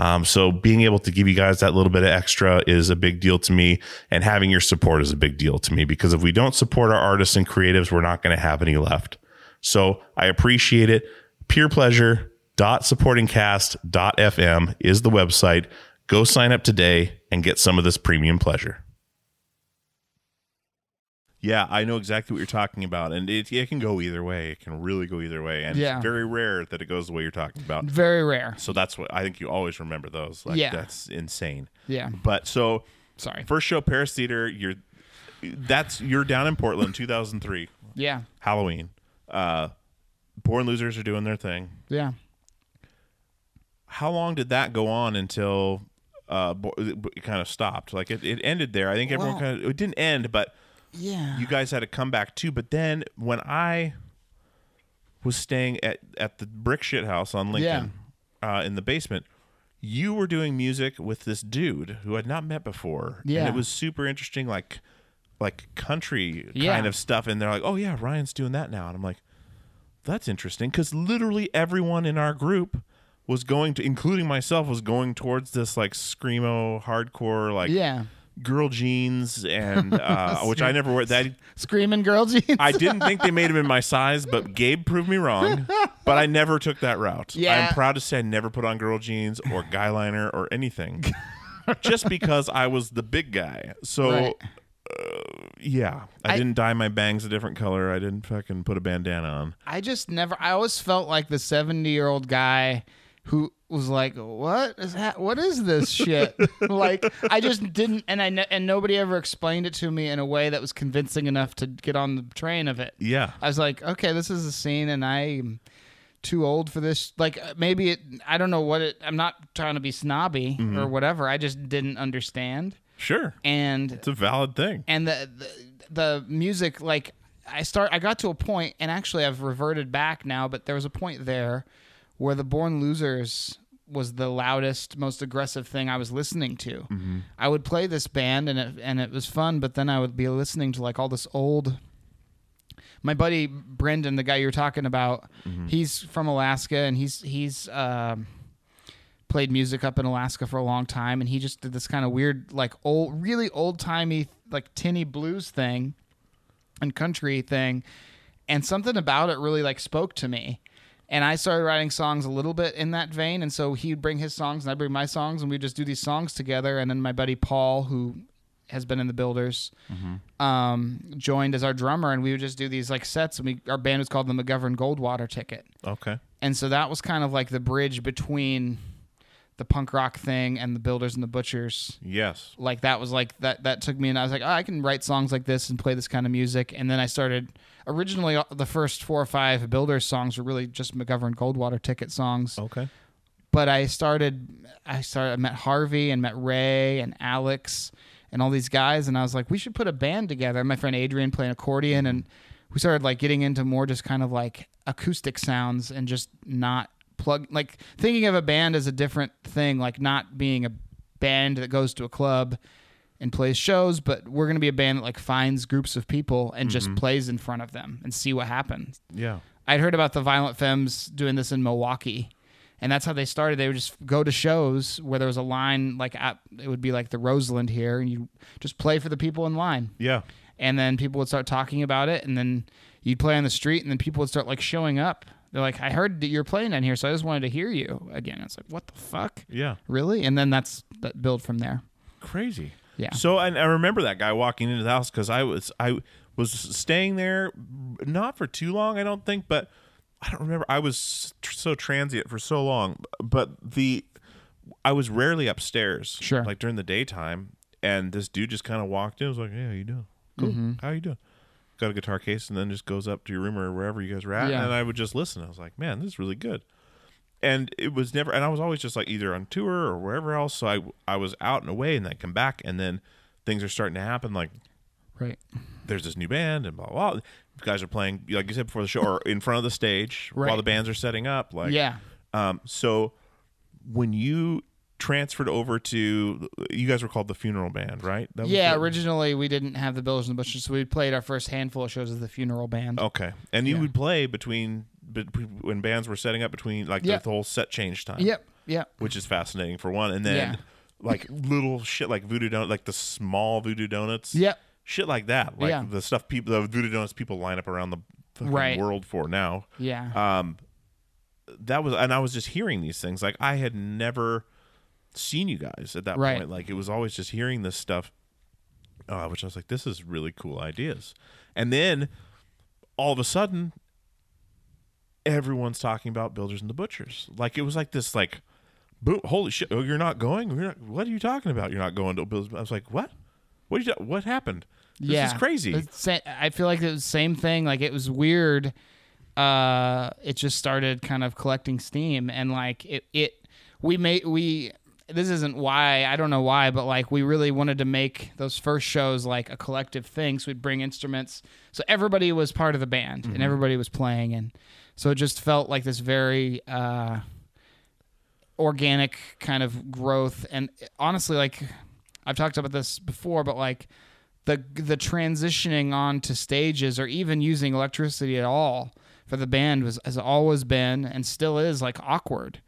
Um, so being able to give you guys that little bit of extra is a big deal to me, and having your support is a big deal to me because if we don't support our artists and creatives, we're not going to have any left. So I appreciate it. Peerpleasure.supportingcast.fm is the website. Go sign up today and get some of this premium pleasure. Yeah, I know exactly what you're talking about, and it, it can go either way. It can really go either way, and Yeah. it's very rare that it goes the way you're talking about. Very rare. So that's what I think you always remember those. Like Yeah. that's insane. Yeah. But so Sorry. first show Paris Theater, you're that's you're down in Portland, 2003, Yeah. Halloween. Uh Born Losers are doing their thing. Yeah. How long did that go on until uh it kind of stopped? Like it, it ended there. I think everyone Well- kind of it didn't end, but Yeah. you guys had to come back too. But then when I was staying at at the brick shit house on Lincoln, uh, in the basement, you were doing music with this dude who I'd not met before. Yeah. and it was super interesting, like like country Yeah. kind of stuff. And they're like, "Oh yeah, Ryan's doing that now," and I'm like, "That's interesting," because literally everyone in our group. Was going to, including myself, was going towards this like screamo, hardcore, like Yeah. Girl jeans, and uh, which I never wore. That Screaming girl jeans. I didn't think they made them in my size, but Gabe proved me wrong. But I never took that route. Yeah. I'm proud to say I never put on girl jeans or guy liner or anything, just because I was the big guy. So. Right. Yeah, I, I- didn't dye my bangs a different color. I didn't fucking put a bandana on. I just never. I always felt like the seventy-year-old guy who was like, "What is that? What is this shit?" like I just didn't, and I ne- and nobody ever explained it to me in a way that was convincing enough to get on the train of it. Yeah, I was like, "Okay, this is a scene, and I'm too old for this." Like uh, maybe it. I don't know what it. I'm not trying to be snobby or whatever. I just didn't understand, sure. and It's a valid thing. and the, the the music like I start I got to a point and actually I've reverted back now but there was a point there where the Born Losers was the loudest most aggressive thing I was listening to. I would play this band and it and it was fun but then I would be listening to like all this old my buddy Brendan the guy you're talking about he's from Alaska and he's he's um played music up in Alaska for a long time, and he just did this kind of weird, like old, really old timey, like tinny blues thing and country thing, and something about it really like spoke to me. And I started writing songs a little bit in that vein, and so he'd bring his songs and I'd bring my songs, and we'd just do these songs together. And then my buddy Paul, who has been in the Builders, um, joined as our drummer, and we would just do these like sets. And we our band was called the McGovern Goldwater Ticket Okay. and so that was kind of like the bridge between the punk rock thing and the builders and the butchers Yes. like that was like that that took me and i was like oh, i can write songs like this and play this kind of music and then i started originally uh, the first four or five builders songs were really just mcgovern goldwater ticket songs Okay. but I started I started I met Harvey and met Ray and Alex and all these guys and I was like we should put a band together. My friend Adrian playing accordion and we started like getting into more just kind of like acoustic sounds and just not plug like thinking of a band as a different thing like not being a band that goes to a club and plays shows but we're going to be a band that like finds groups of people and just mm-hmm. plays in front of them and see what happens. Yeah. I'd heard about the Violent Femmes doing this in Milwaukee. And that's how they started. They would just go to shows where there was a line, like at, it would be like the Roseland here, and you just play for the people in line. Yeah. And then people would start talking about it, and then you'd play on the street, and then people would start like showing up. They're like, "I heard that you're playing down here, so I just wanted to hear you again." It's like, "What the fuck, Yeah. really?" And then that's that build from there. crazy. Yeah. So and I remember that guy walking into the house because I was I was staying there not for too long I don't think but I don't remember I was tr- so transient for so long but the I was rarely upstairs. Sure. Like during the daytime, and this dude just kind of walked in. I was like, "Hey, how you doing? Cool. Mm-hmm. How you doing?" Got a guitar case, and then just goes up to your room or wherever you guys were at, Yeah. and I would just listen. I was like, "Man, this is really good." And it was never, and I was always just like either on tour or wherever else. So I I was out and away, and then come back, and then things are starting to happen. Like Right. there's this new band and blah blah. blah. You guys are playing like you said before the show or in front of the stage Right. while the bands are setting up. Like yeah. Um, so when you transferred over to you guys were called the funeral band, right? That was Yeah, the- originally we didn't have the Builders and the Butchers, so we played our first handful of shows as the funeral band. Okay, and you Yeah. would play between, when bands were setting up between like Yep. the whole set change time. Yep, yep. which is fascinating for one, and then Yeah. like little shit like voodoo donut, like the small voodoo donuts. Yep. shit like that, like Yeah. the stuff people, the voodoo donuts people line up around the fucking Right. world for now. Yeah. Um, that was, and I was just hearing these things. Like I had never seen you guys at that Right. point. Like it was always just hearing this stuff, uh, which I was like, this is really cool ideas. And then all of a sudden, everyone's talking about Builders and the Butchers. Like it was like this, like, boom, holy shit! Oh, you're not going? You're not, what are you talking about? You're not going to Builders? I was like, what? What? You, what happened? This yeah. is crazy. I feel like it was the same thing. Like it was weird. Uh, it just started kind of collecting steam, and like it, it, we made we. This isn't why I don't know why, but like we really wanted to make those first shows like a collective thing. So we'd bring instruments, so everybody was part of the band and everybody was playing, and so it just felt like this very uh, organic kind of growth. And honestly, like I've talked about this before, but like the the transitioning on to stages or even using electricity at all for the band was has always been and still is like awkward.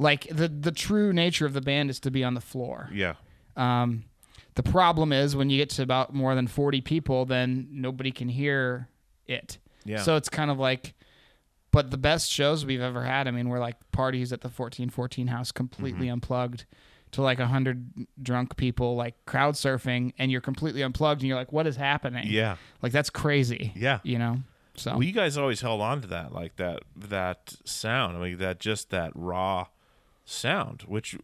Like the the true nature of the band is to be on the floor. yeah. Um, the problem is when you get to about more than 40 people, then nobody can hear it. Yeah. So it's kind of like, but the best shows we've ever had, I mean, we're like parties at the 1414 house completely Mm-hmm. unplugged to like a 100 drunk people, like crowd surfing, and you're completely unplugged and you're like, what is happening? Yeah. Like that's crazy. Yeah. You know? So, Well, you guys always held on to that, like that that sound. I mean, that just that raw sound, which uh,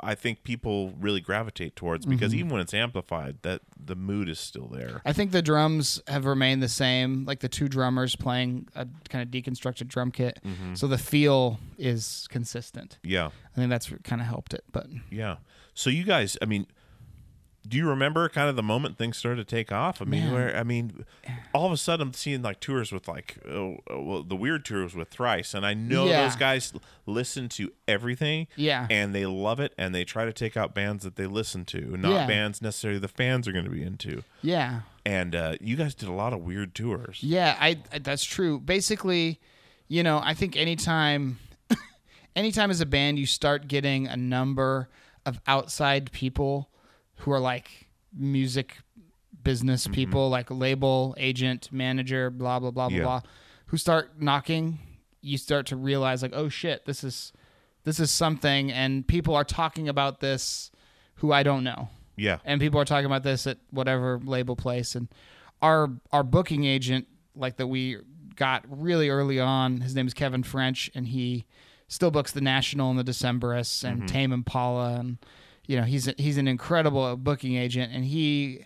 I think people really gravitate towards because Mm-hmm. even when it's amplified, that the mood is still there. I think the drums have remained the same, like the two drummers playing a kind of deconstructed drum kit. Mm-hmm. So the feel is consistent. Yeah, I think that's kind of helped it. But yeah. So you guys, I mean, do you remember kind of the moment things started to take off? I mean, Man. where I mean, all of a sudden I'm seeing like tours with like, oh, oh, well, the weird tours with Thrice, and I know Yeah. those guys listen to everything. Yeah. and they love it, and they try to take out bands that they listen to, not Yeah. bands necessarily the fans are going to be into. yeah, And uh, you guys did a lot of weird tours. yeah, I, I that's true. Basically, you know, I think anytime, anytime as a band you start getting a number of outside people who are like music business Mm-hmm. people, like label agent, manager, blah blah blah blah Yeah. blah, who start knocking, you start to realize like, oh shit, this is this is something, and people are talking about this who I don't know Yeah, and people are talking about this at whatever label place and our our booking agent like that we got really early on his name is Kevin French and he still books the National and the Decemberists and Tame Impala and you know he's a, he's an incredible booking agent and he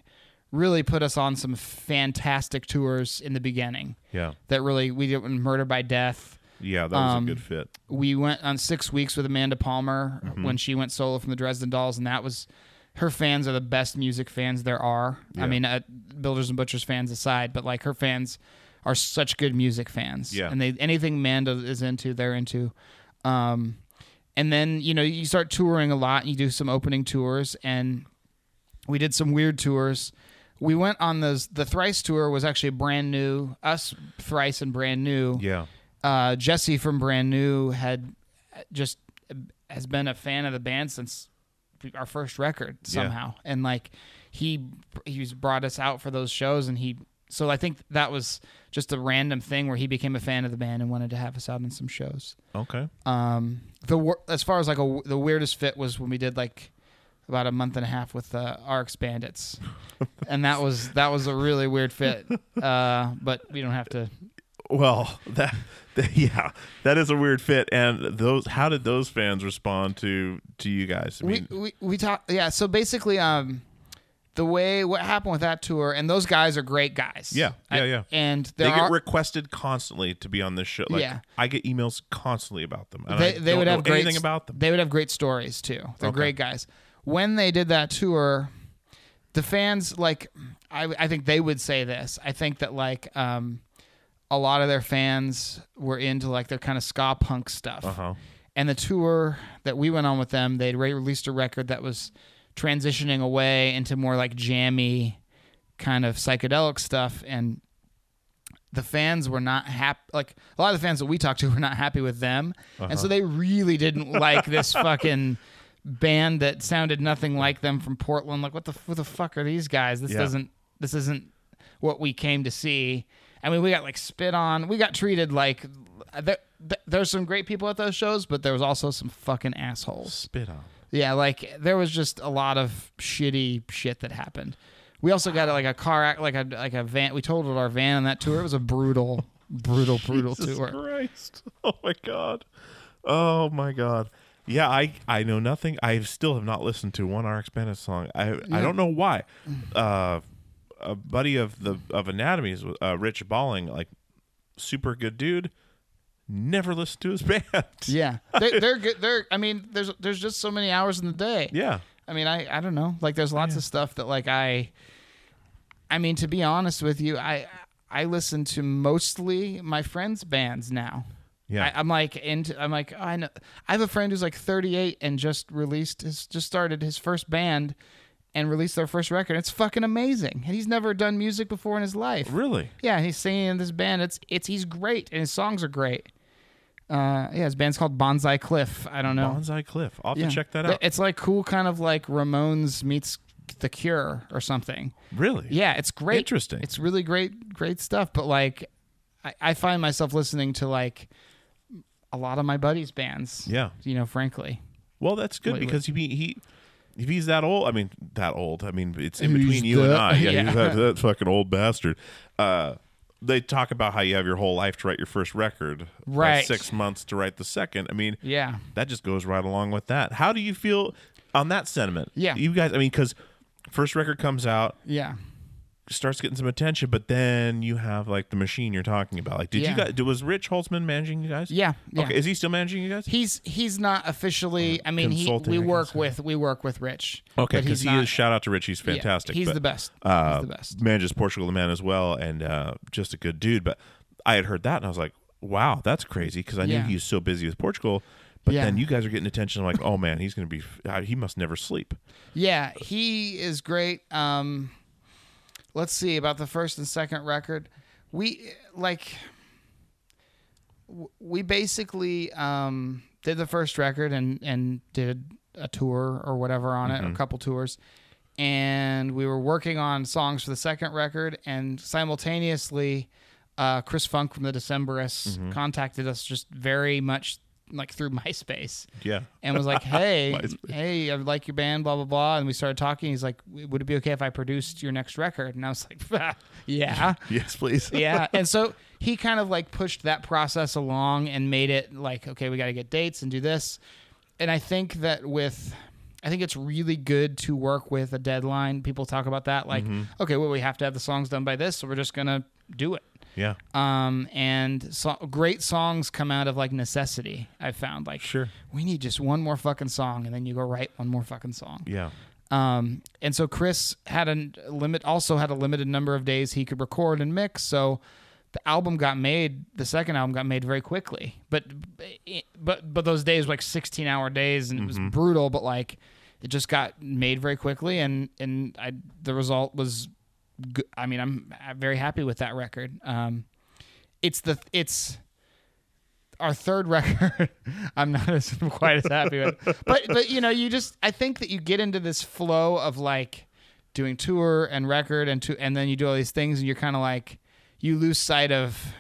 really put us on some fantastic tours in the beginning yeah, that really we did Murder by Death yeah. That was Um, a good fit. we went on six weeks with Amanda Palmer Mm-hmm. when she went solo from the Dresden Dolls, and that was her fans are the best music fans there are. Yeah. I mean, uh, Builders and Butchers fans aside, but like her fans are such good music fans. Yeah. and they anything Amanda is into, they're into. Um, and then you know you start touring a lot. And you do some opening tours, and we did some weird tours. We went on those. The Thrice tour was actually brand new. Us Thrice and brand new Yeah, uh, Jesse from Brand New had just has been a fan of the band since our first record somehow, and like he he's brought us out for those shows, and he so I think that was just a random thing where he became a fan of the band and wanted to have us out in some shows. okay. Um, the as far as like a, the weirdest fit was when we did like about a month and a half with uh, RX Bandits, and that was that was a really weird fit. Uh, but we don't have to. Well, that, that yeah, that is a weird fit. And those, how did those fans respond to to you guys? I mean, we we we talk yeah so basically um the way what happened with that tour and those guys are great guys Yeah, yeah, I- yeah. and they there get are, requested constantly to be on this show. Like, Yeah. I get emails constantly about them. And they, I they would have great anything about them. they would have great stories too they're Okay. great guys when they did that tour the fans like I, I think they would say this i think that like um a lot of their fans were into like their kind of ska punk stuff Uh-huh. and the tour that we went on with them they'd re- released a record that was transitioning away into more like jammy kind of psychedelic stuff and the fans were not happy like a lot of the fans that we talked to were not happy with them and so uh-huh. they really didn't like this fucking band that sounded nothing like them from portland. Like what the, what the fuck are these guys? This Yeah. doesn't this isn't what we came to see. I mean we got like spit on we got treated like there- there's some great people at those shows but there was also some fucking assholes. Spit on. Yeah, like there was just a lot of shitty shit that happened. We also got like a car act, like a like a van. We totaled our van on that tour. It was a brutal, brutal, brutal Jesus tour. Christ! Oh my god! Oh my god! Yeah, I I know nothing. I still have not listened to one RX Bandit song. I I don't know why. Uh, a buddy of the of Anatomies, uh, Rich Balling, like super good dude. Never listened to his band. Yeah, they, they're good. They're. I mean, there's there's just so many hours in the day. yeah. I mean, I I don't know. Like, there's lots of stuff that like I. I mean, to be honest with you, I I listen to mostly my friends' bands now. Yeah. I, I'm like into. I'm like oh, I know. I have a friend who's like 38 and just released his just started his first band, and released their first record. It's fucking amazing, and he's never done music before in his life. Really? Yeah, he's singing in this band. It's it's he's great, and his songs are great. Uh, yeah, his band's called Bonsai Cliff. I don't know. Bonsai Cliff. I'll have Yeah. to check that out. It's like cool, kind of like Ramones meets The Cure or something. really? Yeah, it's great. Interesting. It's really great, great stuff. But like, I, I find myself listening to like a lot of my buddies' bands. Yeah. you know, frankly. Well, that's good because he he if he's that old, I mean that old. I mean it's in He's between you and I. Yeah, yeah. he's that, that fucking old bastard. Uh, they talk about how you have your whole life to write your first record, like Right. Six months to write the second. I mean, Yeah. that just goes right along with that. How do you feel on that sentiment? Yeah. you guys. I mean, because first record comes out, Yeah. Starts getting some attention, but then you have like the machine you're talking about. Like, did Yeah. you guys? Was Rich Holtzman managing you guys? Yeah. yeah. Okay, is he still managing you guys? He's he's not officially. I mean, he we I work with we work with Rich. Okay, because he not- is. Shout out to Rich. He's yeah, fantastic. he's but, the best. Uh, he's the best. Manages Portugal the man as well, and uh, just a good dude. But I had heard that, and I was like, "Wow, that's crazy." Because I knew Yeah. he was so busy with Portugal. But Yeah. then you guys are getting attention. I'm like, "Oh man, he's going to be. uh, He must never sleep." Yeah, he is great. Um, let's see about the first and second record. We like we basically um, did the first record and and did a tour or whatever on it, or a couple tours. And we were working on songs for the second record, and simultaneously, uh, Chris Funk from the Decemberists contacted us just very much like through MySpace Yeah. and was like, "Hey, hey, I like your band, blah blah blah." And we started talking. He's like, "Would it be okay if I produced your next record?" And I was like, "Yeah, yes, please. yeah." And so he kind of like pushed that process along and made it like, "Okay, we got to get dates and do this." And I think that with I think it's really good to work with a deadline. People talk about that like, mm-hmm. "Okay, well, we have to have the songs done by this, so we're just going to do it." Yeah. um, and so, great songs come out of like necessity. I've found like Sure. we need just one more fucking song, and then you go write one more fucking song. Yeah. Um, and so Chris had a limit, also had a limited number of days he could record and mix. So the album got made. The second album got made very quickly, but but but those days were like sixteen hour days, and it was brutal. But like it just got made very quickly, and and I the result was. I mean, I'm I'm very happy with that record. Um, it's the it's our third record i'm not as quite as happy with but but you know you just i think that you get into this flow of like doing tour and record and to and then you do all these things and you're kind of like you lose sight of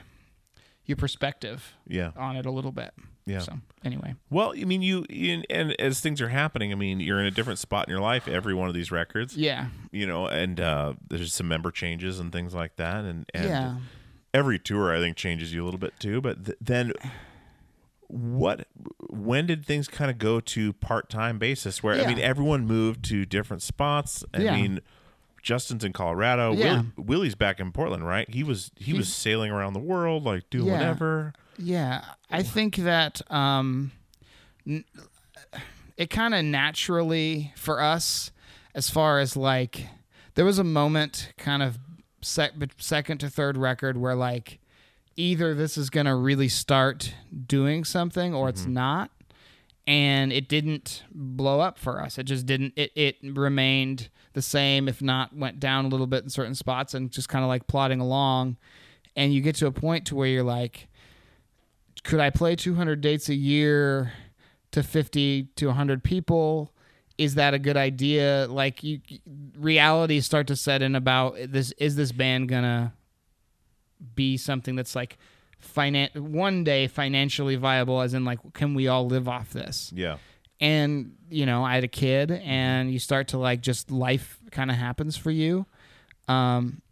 your perspective Yeah. on it a little bit Yeah. so anyway Well, I mean, you, you and as things are happening, I mean, you're in a different spot in your life. Every one of these records, yeah you know, and uh, there's some member changes and things like that, and and yeah every tour I think changes you a little bit too. But th- then, what? When did things kind of go to part time basis? Where I mean, everyone moved to different spots. I Yeah. mean, Justin's in Colorado. Yeah. Willie, Willie's back in Portland, right? He was he was sailing around the world, like doing Yeah. whatever. Yeah, I think that um, it kind of naturally for us, as far as like, there was a moment, kind of sec- second to third record, where like either this is gonna really start doing something or it's not, and it didn't blow up for us. It just didn't. It it remained the same, if not went down a little bit in certain spots, and just kind of like plodding along. And you get to a point to where you're like, could I play 200 dates a year to 50 to 100 people? Is that a good idea? Like you, realities start to set in about this. Is this band gonna be something that's like finan- one day financially viable? As in, like, can we all live off this? Yeah. and you know i had a kid and you start to like just life kind of happens for you um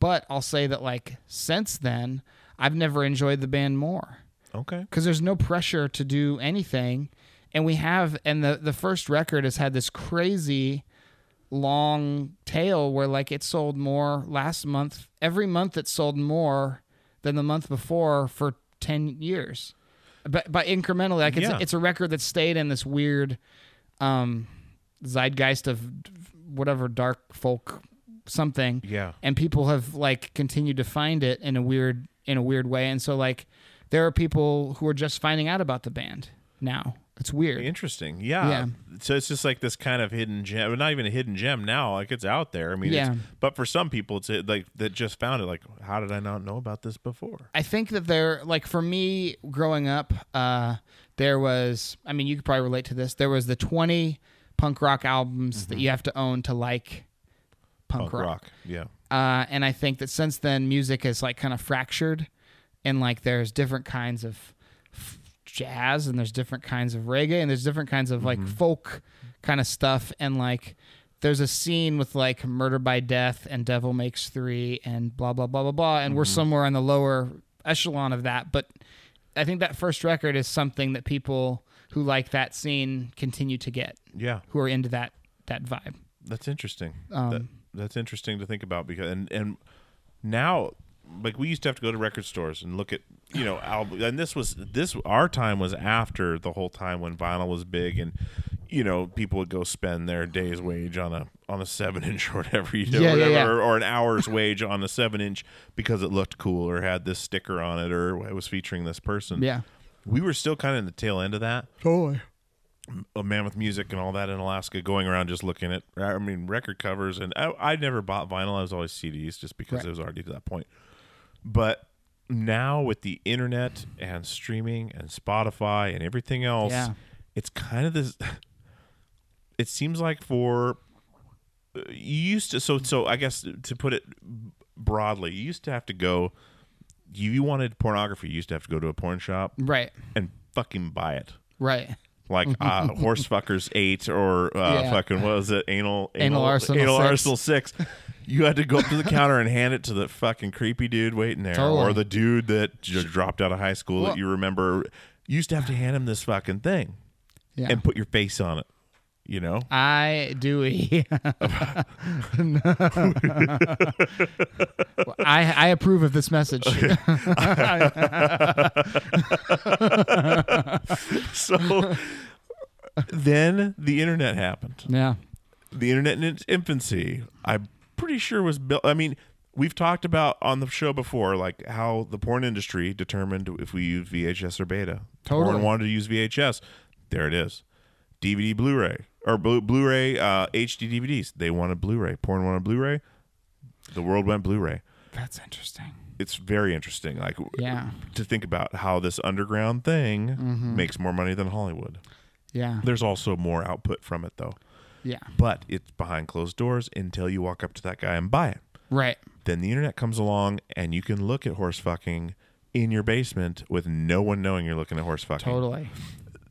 but i'll say that like since then i've never enjoyed the band more Okay. because there's no pressure to do anything and we have and the the first record has had this crazy long tail where like it sold more last month every month it sold more than the month before for 10 years but by incrementally like it's, Yeah. it's a record that stayed in this weird um zeitgeist of whatever dark folk something Yeah. and people have like continued to find it in a weird in a weird way and so like there are people who are just finding out about the band now it's weird Interesting. Yeah. Yeah. So it's just like this kind of hidden gem, well, not even a hidden gem now. Like it's out there. I mean, Yeah. it's, but for some people, it's like that just found it. Like, how did I not know about this before? I think that there, like for me growing up, uh, there was, I mean, you could probably relate to this. There was the 20 punk rock albums that you have to own to like punk, Punk rock. rock. Yeah. Uh, and I think that since then, music has like kind of fractured, and like there's different kinds of jazz, and there's different kinds of reggae, and there's different kinds of like folk kind of stuff, and like there's a scene with like Murder by Death and Devil Makes Three and blah blah blah blah blah, and we're somewhere on the lower echelon of that, but I think that first record is something that people who like that scene continue to get, Yeah. who are into that that vibe. That's interesting. Um, that, that's interesting to think about because and and now like we used to have to go to record stores and look at you know album and this was this our time was after the whole time when vinyl was big and you know people would go spend their day's wage on a on a seven inch or whatever you know Yeah, or, yeah, yeah. Or, or an hour's wage on a seven inch because it looked cool or had this sticker on it or it was featuring this person Yeah, we were still kind of in the tail end of that totally. a mammoth music and all that in Alaska, going around just looking at, I mean, record covers. And I, I never bought vinyl. I was always CDs just because Right. it was already to that point. But now with the internet and streaming and Spotify and everything else, Yeah. it's kind of this. It seems like for you used to so so I guess to put it broadly, you used to have to go. You, you wanted pornography, you used to have to go to a porn shop Right, and fucking buy it right. like uh, horse fuckers eight or uh, Yeah. fucking what was it anal Anal Arsenal anal six. arsenal six. You had to go up to the counter and hand it to the fucking creepy dude waiting there, Totally. or the dude that j- dropped out of high school Well- that you remember. You used to have to hand him this fucking thing Yeah. and put your face on it. You know, I do. I I approve of this message. so then the internet happened. yeah. the internet in its infancy, I'm pretty sure was built. I mean, we've talked about on the show before, like how the porn industry determined if we use VHS or beta. Totally. Porn wanted to use VHS. There it is. DVD, Blu-ray, or Blu- Blu-ray uh, HD DVDs. They wanted Blu-ray. Porn wanted Blu-ray. The world went Blu-ray. That's interesting. It's very interesting. Like Yeah. to think about how this underground thing Mm-hmm. makes more money than Hollywood. Yeah. There's also more output from it though Yeah. but it's behind closed doors until you walk up to that guy and buy it. Right. Then the internet comes along and you can look at horse fucking in your basement with no one knowing you're looking at horse fucking. Totally.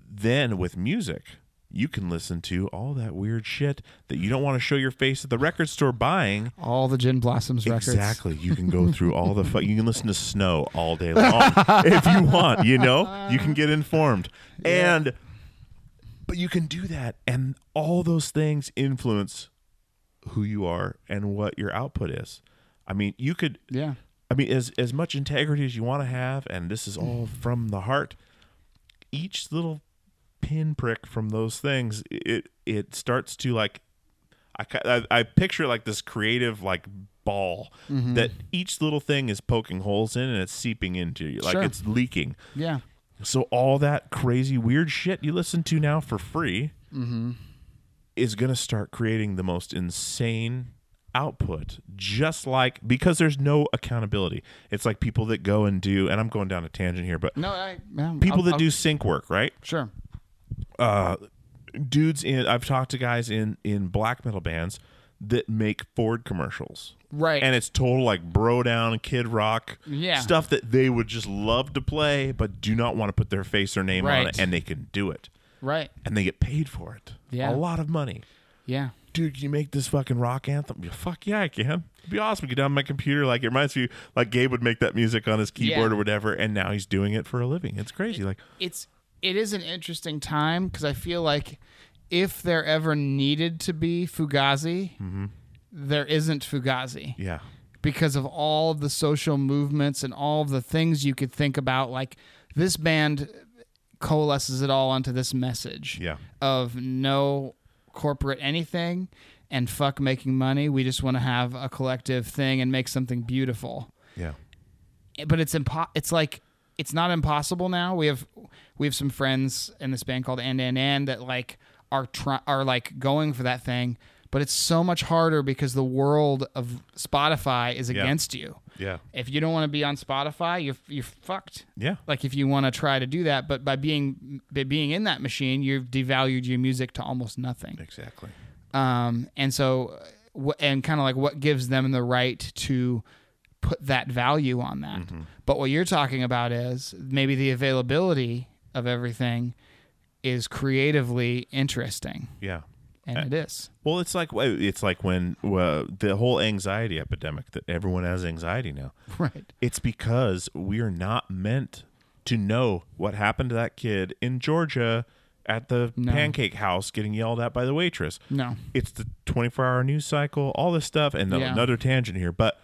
Then with music, you can listen to all that weird shit that you don't want to show your face at the record store buying. All the Gin Blossoms records. Exactly. You can go through all the fu- you can listen to Snow all day long if you want, you know? You can get informed. And but you can do that and all those things influence who you are and what your output is. I mean, you could Yeah. I mean, as as much integrity as you want to have, and this is all mm. from the heart. Each little pinprick from those things, it it starts to like, I I, I picture like this creative like ball mm-hmm. that each little thing is poking holes in and it's seeping into you, like Sure. it's leaking. Yeah. So all that crazy weird shit you listen to now for free is going to start creating the most insane output just like because there's no accountability it's like people that go and do and i'm going down a tangent here but No, I. People I'll- that I'll- do sync work right Sure. uh dudes in i've talked to guys in in black metal bands that make ford commercials Right. and it's total like bro down kid rock Yeah. stuff that they would just love to play but do not want to put their face or name on it and they can do it Right. and they get paid for it Yeah. a lot of money Yeah. dude, can you make this fucking rock anthem? Yeah, Fuck yeah, I can. It'd be awesome. Get down my computer. Like it reminds me, like Gabe would make that music on his keyboard Yeah. or whatever, and now he's doing it for a living. It's crazy. Like, it's it is an interesting time because I feel like if there ever needed to be Fugazi, mm-hmm. There isn't Fugazi yeah, because of all of the social movements and all of the things you could think about. Like this band coalesces it all onto this message yeah, of no corporate anything and fuck making money. We just want to have a collective thing and make something beautiful yeah, but it's impo- it's like it's not impossible now. We have we have some friends in this band called And and And that like are try- are like going for that thing, but it's so much harder because the world of Spotify is Yeah. against you. yeah, If you don't want to be on Spotify, you're you're fucked. yeah, Like if you want to try to do that, but by being by being in that machine, you've devalued your music to almost nothing. exactly. Um, and so, and kind of like what gives them the right to put that value on that. Mm-hmm. But what you're talking about is maybe the availability of everything is creatively interesting, Yeah. And it is. Well, it's like it's like when uh, the whole anxiety epidemic that everyone has anxiety now. Right. It's because we are not meant to know what happened to that kid in Georgia at the No. pancake house getting yelled at by the waitress. No. It's the 24 hour news cycle, all this stuff, and Yeah. another tangent here, but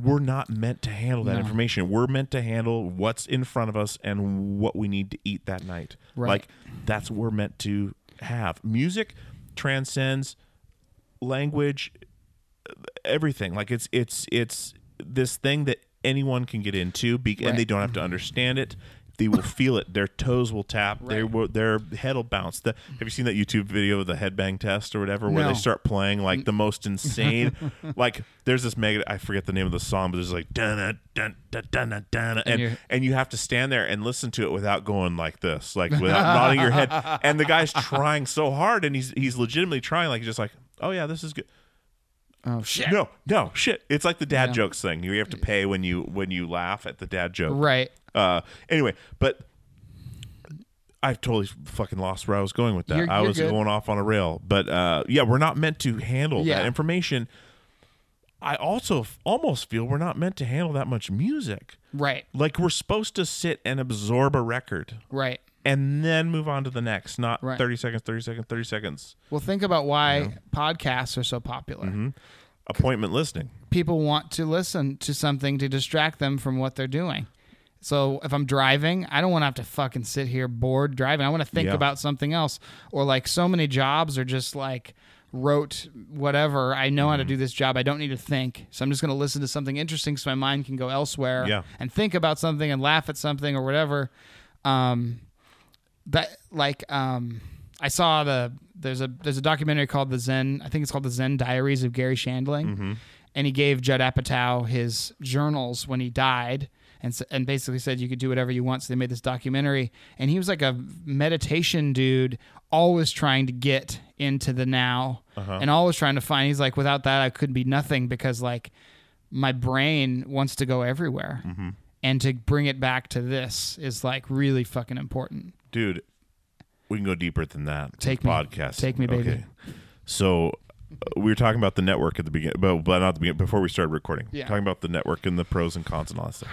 we're not meant to handle that No. information. We're meant to handle what's in front of us and what we need to eat that night. Right. Like that's what we're meant to have. Music transcends language, everything. Like it's it's it's this thing that anyone can get into, be- and they don't have to understand it. They will feel it. Their toes will tap. They will. Their head will bounce. The, have you seen that YouTube video of the headbang test or whatever, where No. they start playing like mm. the most insane? like there's this mega. I forget the name of the song, but there's like dun dun dun dun dun dun, and you're- and you have to stand there and listen to it without going like this, like without nodding your head. And the guy's trying so hard, and he's he's legitimately trying, like just like, oh yeah, this is good. Oh shit. No, no, shit. It's like the dad jokes thing. You have to pay when you when you laugh at the dad joke. Right. Uh, anyway, but I've totally fucking lost where I was going with that. You're- I you're was good. going off on a rail, but uh, yeah, we're not meant to handle Yeah. that information. I also f- almost feel we're not meant to handle that much music. Right. Like we're supposed to sit and absorb a record Right. and then move on to the next, not Right. 30 seconds, 30 seconds, 30 seconds. Well, think about why podcasts are so popular. Mm-hmm. Appointment listening. people want to listen to something to distract them from what they're doing. So if I'm driving, I don't want to have to fucking sit here bored driving. I want to think Yeah. about something else. Or like so many jobs are just like wrote whatever. I know Mm-hmm. how to do this job. I don't need to think. So I'm just going to listen to something interesting so my mind can go elsewhere Yeah. and think about something and laugh at something or whatever. Um that like um I saw the there's a there's a documentary called the Zen I think it's called the Zen Diaries of Garry Shandling, and he gave Judd Apatow his journals when he died, and and basically said you could do whatever you want. So they made this documentary, and he was like a meditation dude, always trying to get into the now, and always trying to find. He's like, without that, I could be nothing because like my brain wants to go everywhere. And to bring it back to this is like really fucking important. dude we can go deeper than that. Take me. podcast. Take me, baby. So uh, we were talking about the network at the beginning, but, but not the beginning. Before we started recording, Yeah. talking about the network and the pros and cons and all that stuff.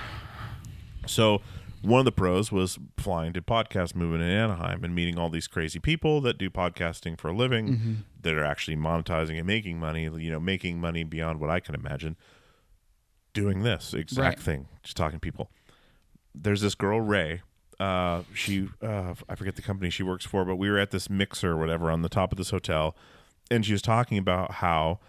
So one of the pros was flying to podcast movement in Anaheim and meeting all these crazy people that do podcasting for a living Mm-hmm. that are actually monetizing and making money. You know, making money beyond what I can imagine. Doing this exact Right. thing, just talking to people. There's this girl Ray. Uh, she uh, I forget the company she works for, but we were at this mixer or whatever on the top of this hotel, and she was talking about how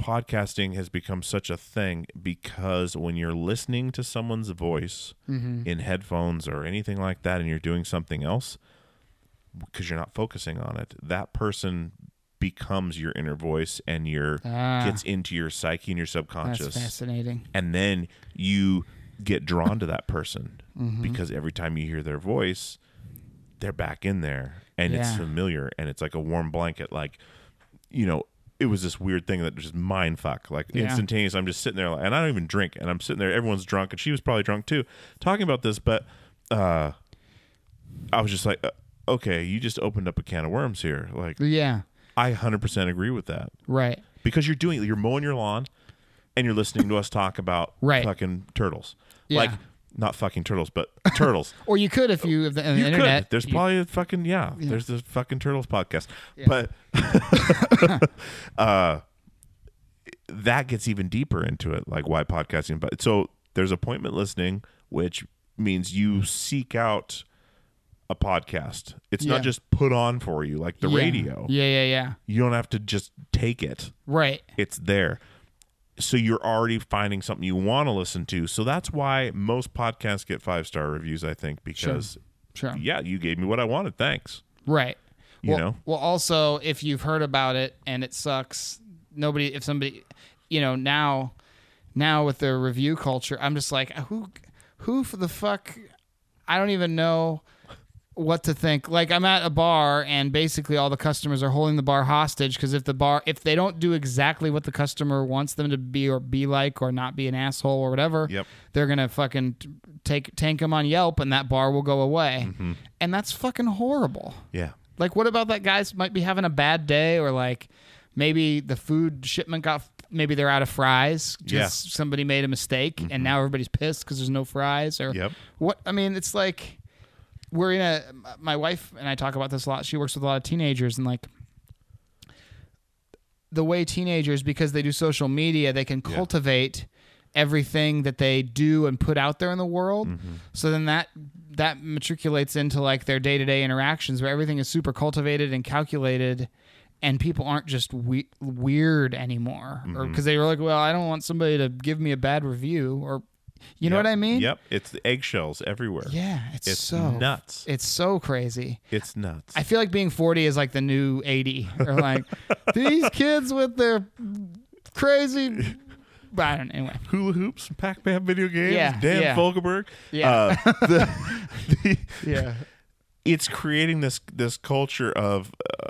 podcasting has become such a thing because when you're listening to someone's voice in headphones or anything like that and you're doing something else because you're not focusing on it that person becomes your inner voice and your Ah. gets into your psyche and your That's subconscious fascinating. and then you get drawn to that person Mm-hmm. because every time you hear their voice they're back in there and it's familiar and it's like a warm blanket like you know it was this weird thing that just mind fuck like Yeah. instantaneous i'm just sitting there and i don't even drink and i'm sitting there everyone's drunk and she was probably drunk too talking about this but uh i was just like uh, okay you just opened up a can of worms here like Yeah. i 100% agree with that Right. because you're doing you're mowing your lawn and you're listening to us talk about Right. fucking turtles Yeah. like not fucking turtles but turtles Or you could if you if the, on the internet. could there's you- probably a fucking yeah, there's the fucking turtles podcast but uh that gets even deeper into it like why podcasting but so there's appointment listening which means you seek out a podcast it's Yeah. not just put on for you like the Yeah. radio Yeah, yeah, yeah. you don't have to just take it Right. it's there. So you're already finding something you want to listen to. So that's why most podcasts get five star reviews, I think, because Sure. yeah, you gave me what I wanted. Thanks. Right. You well, know? Well, also, if you've heard about it and it sucks, nobody. If somebody, you know, now, now with the review culture, I'm just like, who, who for the fuck? I don't even know what to think. Like, I'm at a bar and basically all the customers are holding the bar hostage because if the bar, if they don't do exactly what the customer wants them to be or be like or not be an asshole or whatever, Yep. they're gonna fucking take tank them on Yelp and that bar will go away, Mm-hmm. and that's fucking horrible. Yeah. Like, what about that guys might be having a bad day, or like maybe the food shipment got maybe they're out of fries because Yeah. somebody made a mistake and now everybody's pissed because there's no fries, or Yep. what? I mean, it's like we're in a. My wife and I talk about this a lot. She works with a lot of teenagers, and like the way teenagers, because they do social media, they can cultivate everything that they do and put out there in the world. Mm-hmm. So then that that matriculates into like their day to day interactions where everything is super cultivated and calculated. And people aren't just we- weird anymore, or mm-hmm. because they were like, "Well, I don't want somebody to give me a bad review," or you know what I mean? Yep. It's the eggshells everywhere. Yeah, it's, It's so nuts. It's so crazy. It's nuts. I feel like being 40 is like the new 80. Or like these kids with their crazy. But I don't know. Anyway. Hula hoops, Pac Man video games, Yeah, Dan yeah. Fogelberg. Yeah. Uh, the, the, Yeah. it's creating this this culture of uh,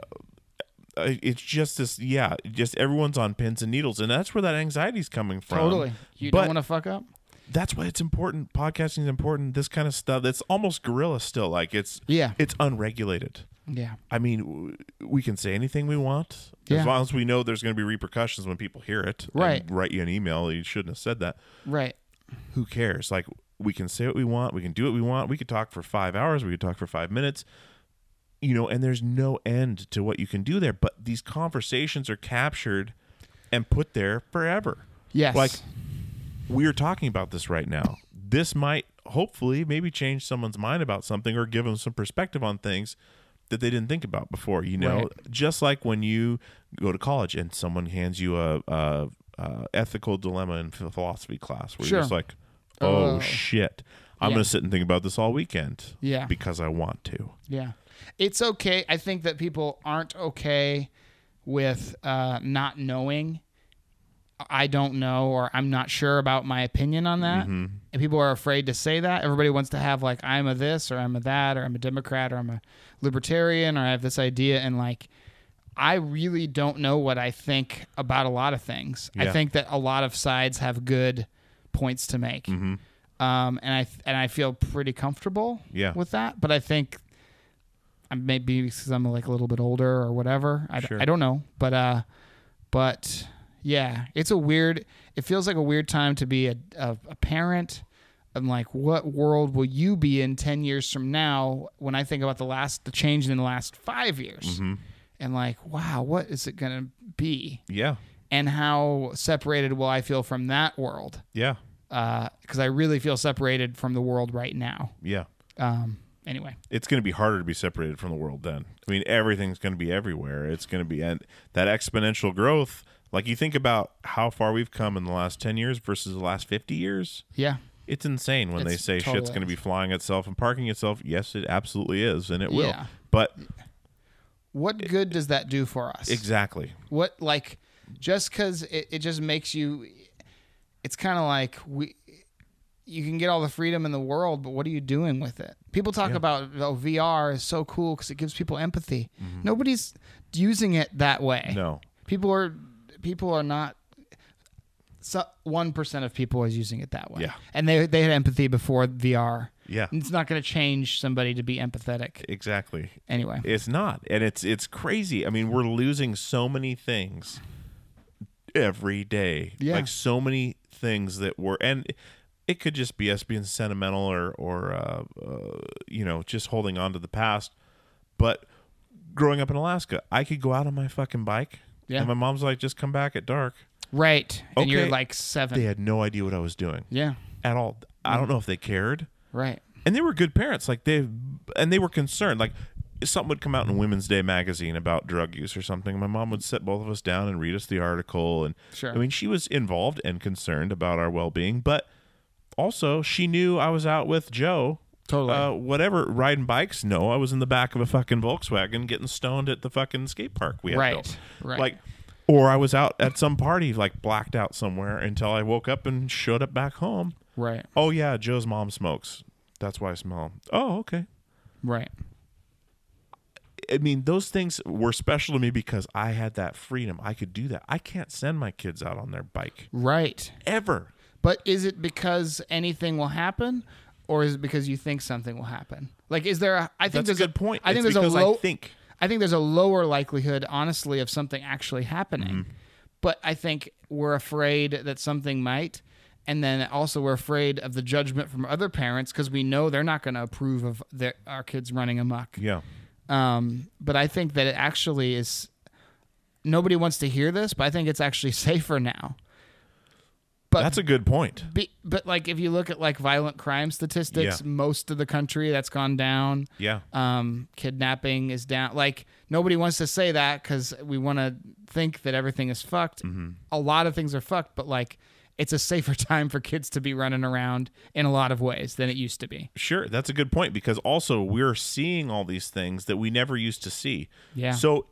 uh, it's just this yeah just everyone's on pins and needles and that's where that anxiety's coming from Totally. You But don't want to fuck up? That's why it's important podcasting is important this kind of stuff it's almost guerrilla still like it's Yeah. it's unregulated Yeah. i mean w- we can say anything we want Yeah. as long as we know there's going to be repercussions when people hear it Right. write you an email you shouldn't have said that Right. who cares? Like we can say what we want, we can do what we want, we could talk for five hours, we could talk for five minutes, you know, and there's no end to what you can do there. But these conversations are captured and put there forever. Yes. Like we're talking about this right now. This might hopefully maybe change someone's mind about something or give them some perspective on things that they didn't think about before. You know, Right. just like when you go to college and someone hands you a, a, a ethical dilemma in philosophy class, where Sure. you're just like, "Oh Oh. shit, I'm Yeah. going to sit and think about this all weekend." Yeah. because I want to. Yeah. It's okay. I think that people aren't okay with uh, not knowing. I don't know, or I'm not sure about my opinion on that. Mm-hmm. And people are afraid to say that. Everybody wants to have, like, I'm a this, or I'm a that, or I'm a Democrat, or I'm a libertarian, or I have this idea. And, like, I really don't know what I think about a lot of things. I think that a lot of sides have good points to make. Mm-hmm. Um, and I and I feel pretty comfortable Yeah. with that. But I think I maybe because I'm like a little bit older or whatever. I, Sure. I don't know, but uh, but yeah, it's a weird. It feels like a weird time to be a a, a parent. I'm like, what world will you be in ten years from now? When I think about the last, the change in the last five years, Mm-hmm. and like, wow, what is it gonna be? Yeah. And how separated will I feel from that world? Yeah. Because I really feel separated from the world right now. Yeah. Um, anyway, It's going to be harder to be separated from the world then. I mean, everything's going to be everywhere. It's going to be and that exponential growth. Like you think about how far we've come in the last 10 years versus the last 50 years. yeah, It's insane when they say totally shit's going to be flying itself and parking itself. Yes, it absolutely is, and it will. Yeah. But what good does that do for us? exactly. what like just because it, it just makes you it's kind of like we you can get all the freedom in the world but what are you doing with it people talk about oh vr is so cool because it gives people empathy nobody's using it that way Mm-hmm. No. people are people are not so, 1% of people is using it that way Yeah. and they, they had empathy before vr Yeah. it's not going to change somebody to be empathetic Exactly. anyway It's not, and it's it's crazy. I mean, we're losing so many things every day. Yeah. like so many things that were, and it could just be us being sentimental or or uh, uh, you know just holding on to the past. But growing up in Alaska, I could go out on my fucking bike. Yeah. And my mom's like, just come back at dark. right. And you're like seven. They had no idea what I was doing. Yeah. At all. I don't know if they cared. Right. And they were good parents. Like they and they were concerned. Like something would come out in women's day magazine about drug use or something. My mom would sit both of us down and read us the article. And Sure. i mean she was involved and concerned about our well-being but also she knew i was out with joe Totally. uh, whatever riding bikes no i was in the back of a fucking volkswagen getting stoned at the fucking skate park we had Right, built. right. like or i was out at some party like blacked out somewhere until i woke up and showed up back home right Oh yeah, Joe's mom smokes. That's why I smell. Oh, okay. right I mean, those things were special to me because I had that freedom. I could do that. I can't send my kids out on their bike Right. ever. But is it because anything will happen or is it because you think something will happen? Like is there a I think That's a there's good point. I think It's there's a I low think. I think there's a lower likelihood honestly of something actually happening. Mm-hmm. But I think we're afraid that something might and then also we're afraid of the judgment from other parents because we know they're not going to approve of their, our kids running amok. Yeah. Um, but I think that it actually is. Nobody wants to hear this, but I think it's actually safer now. But That's a good point. be, but like if you look at like violent crime statistics, Yeah. most of the country that's gone down. Yeah. Um, kidnapping is down. Like nobody wants to say that because we want to think that everything is fucked. Mm-hmm. A lot of things are fucked, but like it's a safer time for kids to be running around in a lot of ways than it used to be. Sure, that's a good point because also we're seeing all these things that we never used to see. Yeah. So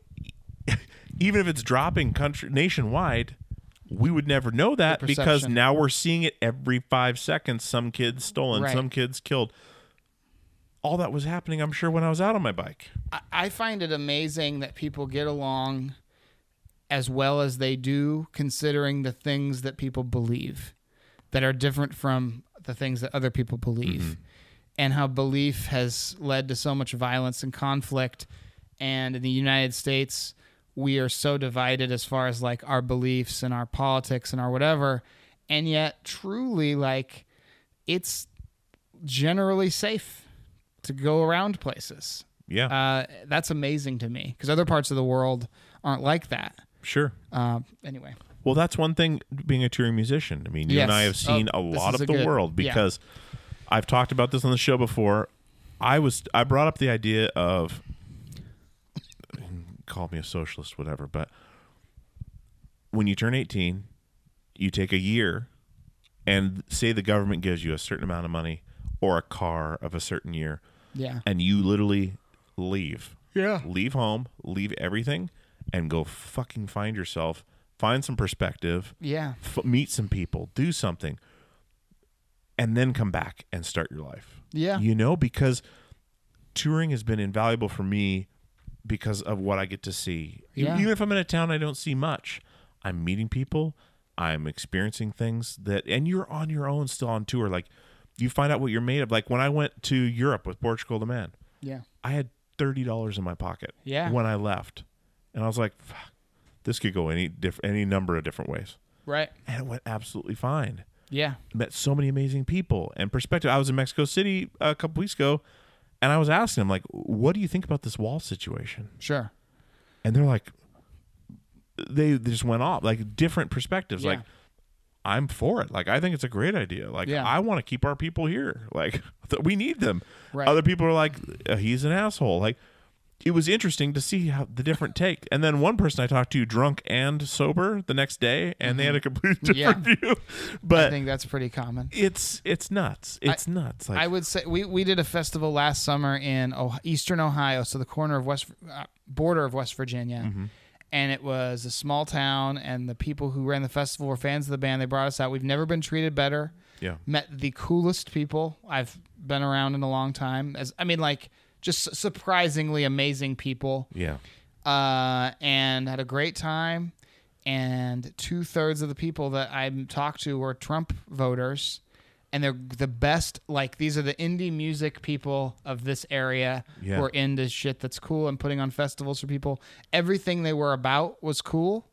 even if it's dropping country nationwide, we would never know that because now we're seeing it every 5 seconds some kids stolen, Right. some kids killed. All that was happening, I'm sure when I was out on my bike. I- I find it amazing that people get along as well as they do, considering the things that people believe that are different from the things that other people believe, mm-hmm. and how belief has led to so much violence and conflict. And in the United States, we are so divided as far as like our beliefs and our politics and our whatever. And yet, truly, like, it's generally safe to go around places. Yeah. Uh, that's amazing to me because other parts of the world aren't like that. sure. Uh, anyway, Well, that's one thing being a touring musician. I mean, you and I have seen Oh, a lot of a the good- world yeah. because I've talked about this on the show before. I was I brought up the idea of call me a socialist whatever, but when you turn 18, you take a year and say the government gives you a certain amount of money or a car of a certain year yeah, and you literally leave. Yeah. Leave home, leave everything, and go fucking find yourself, find some perspective, yeah, f- meet some people, do something, and then come back and start your life. Yeah. You know, because touring has been invaluable for me because of what I get to see. Yeah. Even if I'm in a town I don't see much, I'm meeting people, I'm experiencing things that, and you're on your own still on tour. Like, you find out what you're made of. Like, when I went to Europe with Portugal the Man, yeah, I had thirty dollars in my pocket. Yeah. When I left, and I was like, Fuck, this could go any diff- any number of different ways, Right. and it went absolutely fine. Yeah. Met so many amazing people and perspective. I was in Mexico City a couple weeks ago, and I was asking them like, "What do you think about this wall situation?" Sure. And they're like, they, they just went off like different perspectives. Yeah. Like, I'm for it. Like, I think it's a great idea. Like, Yeah. I want to keep our people here. Like, th- we need them. Right. Other people are like, uh, he's an asshole. Like, it was interesting to see how the different take. And then one person I talked to, drunk and sober, the next day, and they had a completely different view. Mm-hmm. I think that's pretty common. it's it's nuts. It's nuts. Like, I would say we, we did a festival last summer in eastern Ohio, so the corner of West uh, border of West Virginia, Mm-hmm. and it was a small town. And the people who ran the festival were fans of the band. They brought us out. We've never been treated better. yeah. Met the coolest people I've been around in a long time. As I mean, like just surprisingly amazing people Yeah. uh, and had a great time. And two thirds of the people that I talked to were Trump voters, and they're the best. Like these are the indie music people of this area Yeah. who are into shit that's cool and putting on festivals for people. Everything they were about was cool,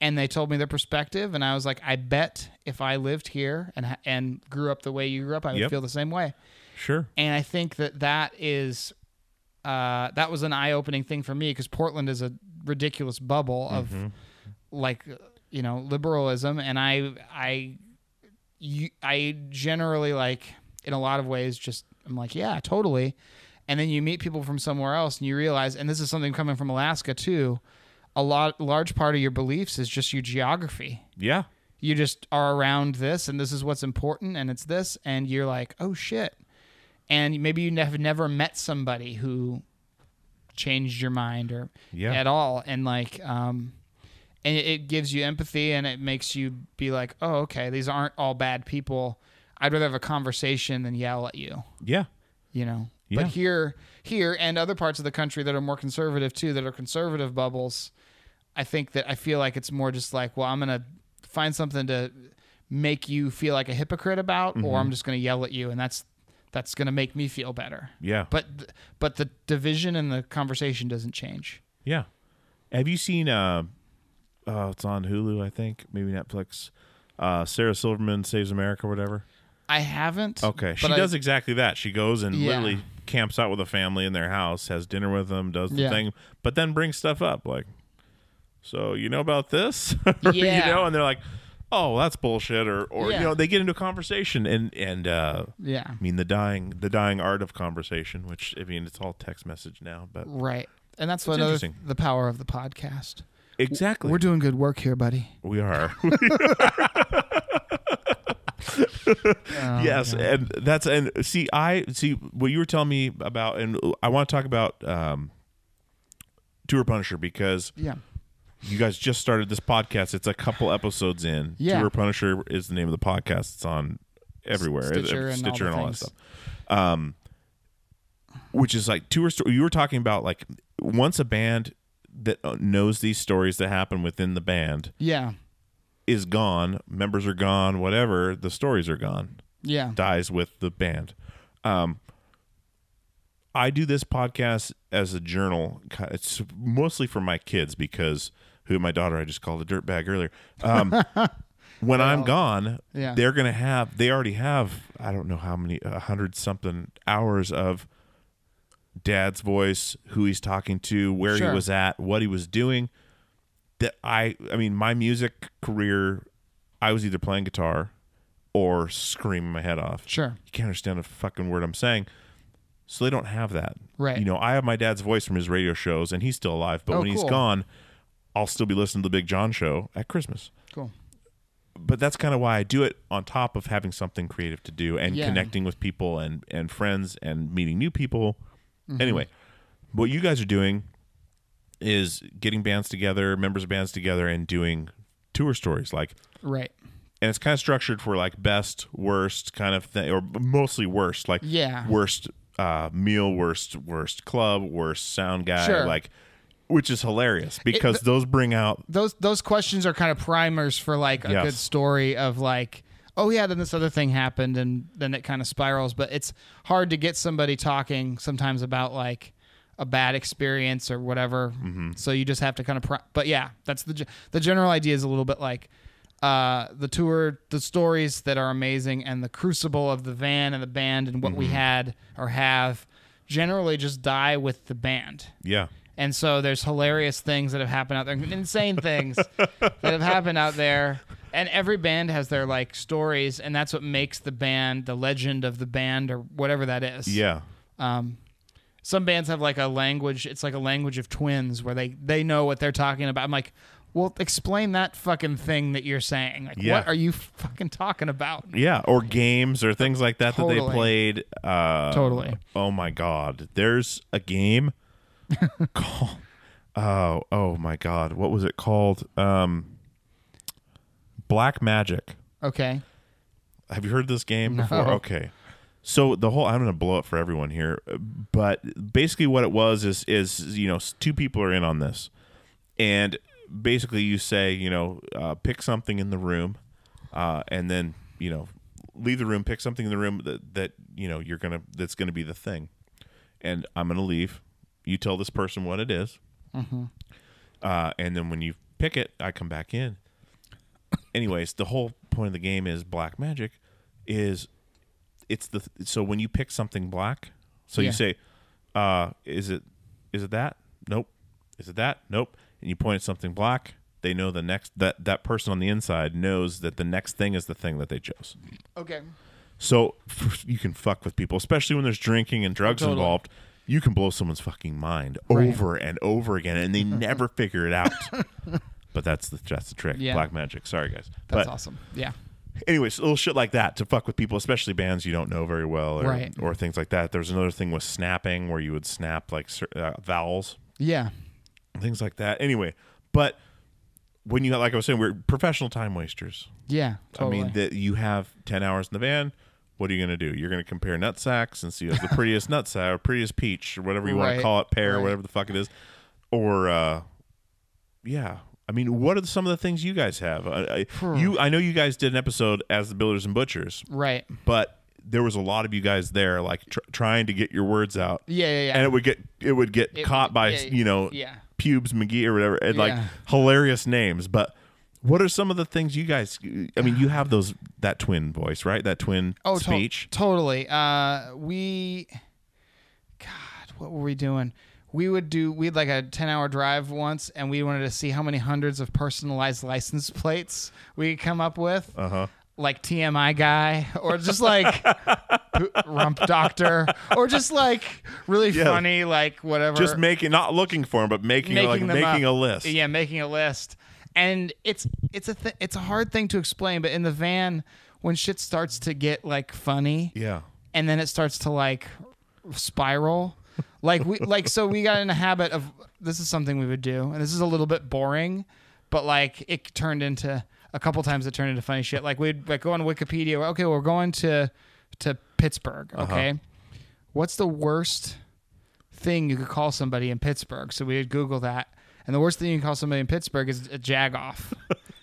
and they told me their perspective. And I was like, I bet if I lived here and and grew up the way you grew up, I would Yep. feel the same way Sure. and I think that that is uh, that was an eye-opening thing for me because Portland is a ridiculous bubble of Mm-hmm. like you know liberalism, and I I you, I generally like in a lot of ways just I'm like yeah totally, and then you meet people from somewhere else and you realize, and this is something coming from Alaska too, a lot large part of your beliefs is just your geography Yeah. you just are around this and this is what's important and it's this and you're like oh shit and maybe you have never met somebody who changed your mind or Yeah. at all and like um and it, gives you empathy and it makes you be like oh okay these aren't all bad people i'd rather have a conversation than yell at you Yeah. you know Yeah. but here here and other parts of the country that are more conservative too that are conservative bubbles i think that i feel like it's more just like well i'm gonna find something to make you feel like a hypocrite about or i'm just gonna yell at you and that's that's gonna make me feel better Yeah. but th- but the division and the conversation doesn't change Yeah. Have you seen uh uh it's on Hulu, I think, maybe Netflix. Uh Sarah Silverman Saves America or whatever. i haven't Okay. She I- does exactly that. She goes and Yeah. literally camps out with a family in their house, has dinner with them, does the Yeah. thing, but then brings stuff up like so you know about this? Yeah. You know, and they're like, Oh, that's bullshit or or Yeah. you know, they get into a conversation and and uh yeah I mean the dying the dying art of conversation, which I mean it's all text message now, but right and that's what another interesting. the power of the podcast exactly. we're doing good work here buddy We are. yes, and that's and see, I see what you were telling me about, and I want to talk about um, Tour Punisher because yeah you guys just started this podcast. It's a couple episodes in. Yeah. Tour Punisher is the name of the podcast. It's on everywhere, Stitcher and all Stitcher the and all that stuff. Um, which is like tour story. You were talking about like once a band that uh, knows these stories that happen within the band yeah is gone, members are gone, whatever, the stories are gone. yeah Dies with the band. Um I do this podcast as a journal. It's mostly for my kids because who my daughter I just called a dirtbag earlier. Um when I'm gone, yeah. they're gonna have they already have I don't know how many a hundred something hours of dad's voice, who he's talking to, where Sure. he was at, what he was doing. That I I mean, my music career, I was either playing guitar or screaming my head off. Sure. You can't understand a fucking word I'm saying. So they don't have that. Right. You know, I have my dad's voice from his radio shows and he's still alive, but Oh, when he's gone, I'll still be listening to the Big John show at Christmas cool but that's kind of why I do it on top of having something creative to do and Yeah. connecting with people and and friends and meeting new people. Mm-hmm. Anyway, what you guys are doing is getting bands together, members of bands together and doing tour stories like right and it's kind of structured for like best, worst kind of thing or mostly worst, like Yeah. worst uh meal, worst worst club, worst sound guy Sure. like which is hilarious because those bring out those those questions are kind of primers for like a Yes. good story of like oh yeah then this other thing happened and then it kind of spirals but it's hard to get somebody talking sometimes about like a bad experience or whatever. Mm-hmm. So you just have to kind of. Pro- but yeah, that's the the general idea is a little bit like uh, the tour, the stories that are amazing, and the crucible of the van and the band and what we Mm-hmm. had or have generally just die with the band. Yeah. And so there's hilarious things that have happened out there, insane things that have happened out there. And every band has their like stories, and that's what makes the band the legend of the band or whatever that is. Yeah. Um, some bands have like a language. It's like a language of twins where they they know what they're talking about. I'm like, well, explain that fucking thing that you're saying. Like, Yeah. what are you fucking talking about? Yeah, or games or things like that that they played. Uh, Totally. Oh my god, there's a game called. Oh, oh my god, what was it called? Um, Black Magic. Okay. Have you heard this game No. before? Okay. So the whole I'm going to blow it for everyone here, but basically what it was is is you know two people are in on this, and basically you say you know uh, pick something in the room, uh, and then you know leave the room, pick something in the room that that you know you're gonna that's gonna be the thing, and I'm gonna leave. You tell this person what it is. uh, and then when you pick it, I come back in. Anyways, the whole point of the game is black magic, is it's the so when you pick something black, so Yeah. you say, uh, is it is it that? Nope. Is it that? Nope. And you point at something black, they know the next that that person on the inside knows that the next thing is the thing that they chose. Okay. So you can fuck with people, especially when there's drinking and drugs Totally. involved. You can blow someone's fucking mind Right. over and over again, and they never figure it out. but that's the that's the trick. Yeah. Black magic. Sorry, guys. That's but awesome. Yeah. anyways, little shit like that to fuck with people, especially bands you don't know very well, or, Right. or things like that. There's another thing with snapping where you would snap like cer- uh, vowels, Yeah. things like that. Anyway, but when you like I was saying, we're professional time wasters. Yeah. Totally. I mean, that you have 10 hours in the van. What are you going to do? You're going to compare nut sacks and see who's the prettiest nut sack or prettiest peach or whatever you want to call it, pear, right. whatever the fuck it is. Or, uh, yeah. I mean, what are some of the things you guys have? I, I, you, I know you guys did an episode as the Builders and Butchers, right. but there was a lot of you guys there, like tr- trying to get your words out, Yeah. Yeah. Yeah. and it would get it would get It- caught by yeah, you know yeah. pubes McGee or whatever, and like hilarious names. But what are some of the things you guys? I mean, you have those that twin voice, right? That twin Oh, to- totally. Uh, we, God, what were we doing? We would do. We had like a ten-hour drive once, and we wanted to see how many hundreds of personalized license plates we could come up with. Uh huh. Like TMI guy, or just like Rump Doctor, or just like really Yeah. funny, like whatever. Just making, not looking for them, but making, like making up. a list. Yeah, making a list. And it's it's a th- it's a hard thing to explain, but in the van, when shit starts to get like funny, Yeah. and then it starts to like spiral, like we like so we got in a habit of this is something we would do, and this is a little bit boring, but like it turned into a couple times it turned into funny shit. Like we'd like go on Wikipedia. Okay, we're going to to Pittsburgh. Uh-huh. Okay, what's the worst thing you could call somebody in Pittsburgh. So we would Google that. And the worst thing you can call somebody in Pittsburgh is a jagoff.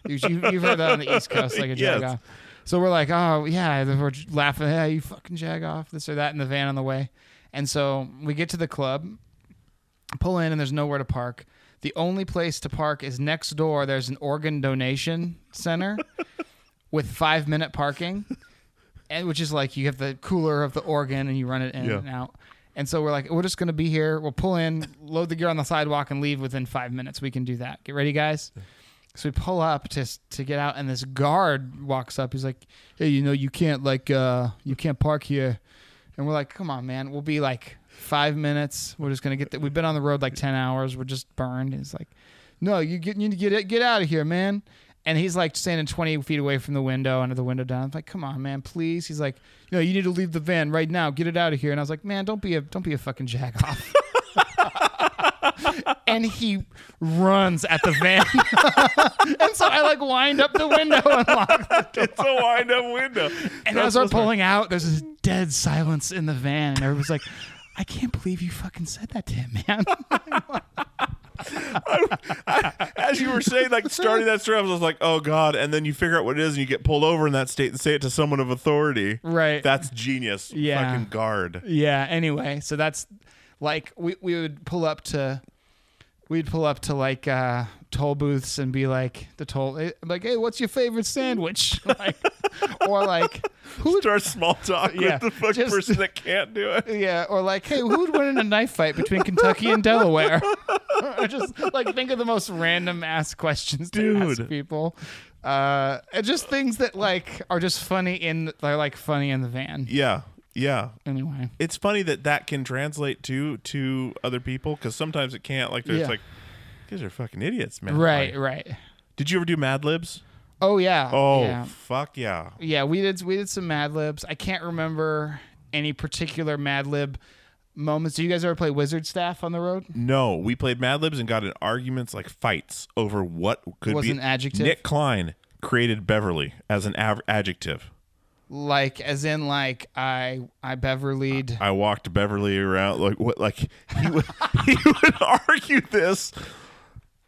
you, you've heard that on the East Coast, like a Yes. jagoff. So we're like, oh, yeah, we're laughing. Yeah, you fucking jagoff, this or that in the van on the way. And so we get to the club, pull in, and there's nowhere to park. The only place to park is next door. There's an organ donation center with five minute parking, and which is like you have the cooler of the organ and you run it in Yeah. and out. And so we're like, we're just gonna be here. We'll pull in, load the gear on the sidewalk, and leave within five minutes. We can do that. Get ready, guys. So we pull up to to get out, and this guard walks up. He's like, "Hey, you know, you can't like, uh, you can't park here." And we're like, "Come on, man. We'll be like five minutes. We're just gonna get. The- We've been on the road like ten hours. We're just burned." And he's like, "No, you get you need to get it, get out of here, man." And he's like standing 20 feet away from the window, under the window down. I'm like, come on, man, please. He's like, no, you need to leave the van right now. Get it out of here. And I was like, man, don't be a don't be a fucking jagoff. and he runs at the van. and so I like wind up the window and lock the door. It's a wind up window. And That's as we're pulling out, there's this dead silence in the van, and everybody's like, I can't believe you fucking said that to him, man. as you were saying, like starting that story, I was like, "Oh God!" And then you figure out what it is, and you get pulled over in that state and say it to someone of authority. Right. That's genius. Yeah. Fucking guard. yeah, anyway, so that's like we we would pull up to we'd pull up to like uh toll booths and be like the toll eh, like hey what's your favorite sandwich? Like or like Who start small talk Yeah, with the fucking just- person that can't do it? yeah or like hey who would win in a knife fight between kentucky and delaware? Or just like think of the most random ass questions to ask Dude. people. Uh and just things that like are just funny in they're like funny in the van. Yeah, yeah. anyway It's funny that that can translate to to other people because sometimes it can't. Like, there's Yeah. like, these are fucking idiots, man. right Like, right did you ever do Mad Libs? oh yeah Oh, yeah. fuck yeah. Yeah, we did we did some Mad Libs. I can't remember any particular Mad Lib moments. Do you guys ever play Wizard Staff on the road? No, we played Mad Libs and got in arguments like fights over what could Was be an adjective? Nick Klein created Beverly as an av- adjective. Like as in like I I Beverly'd I walked Beverly around like what like he would he would argue this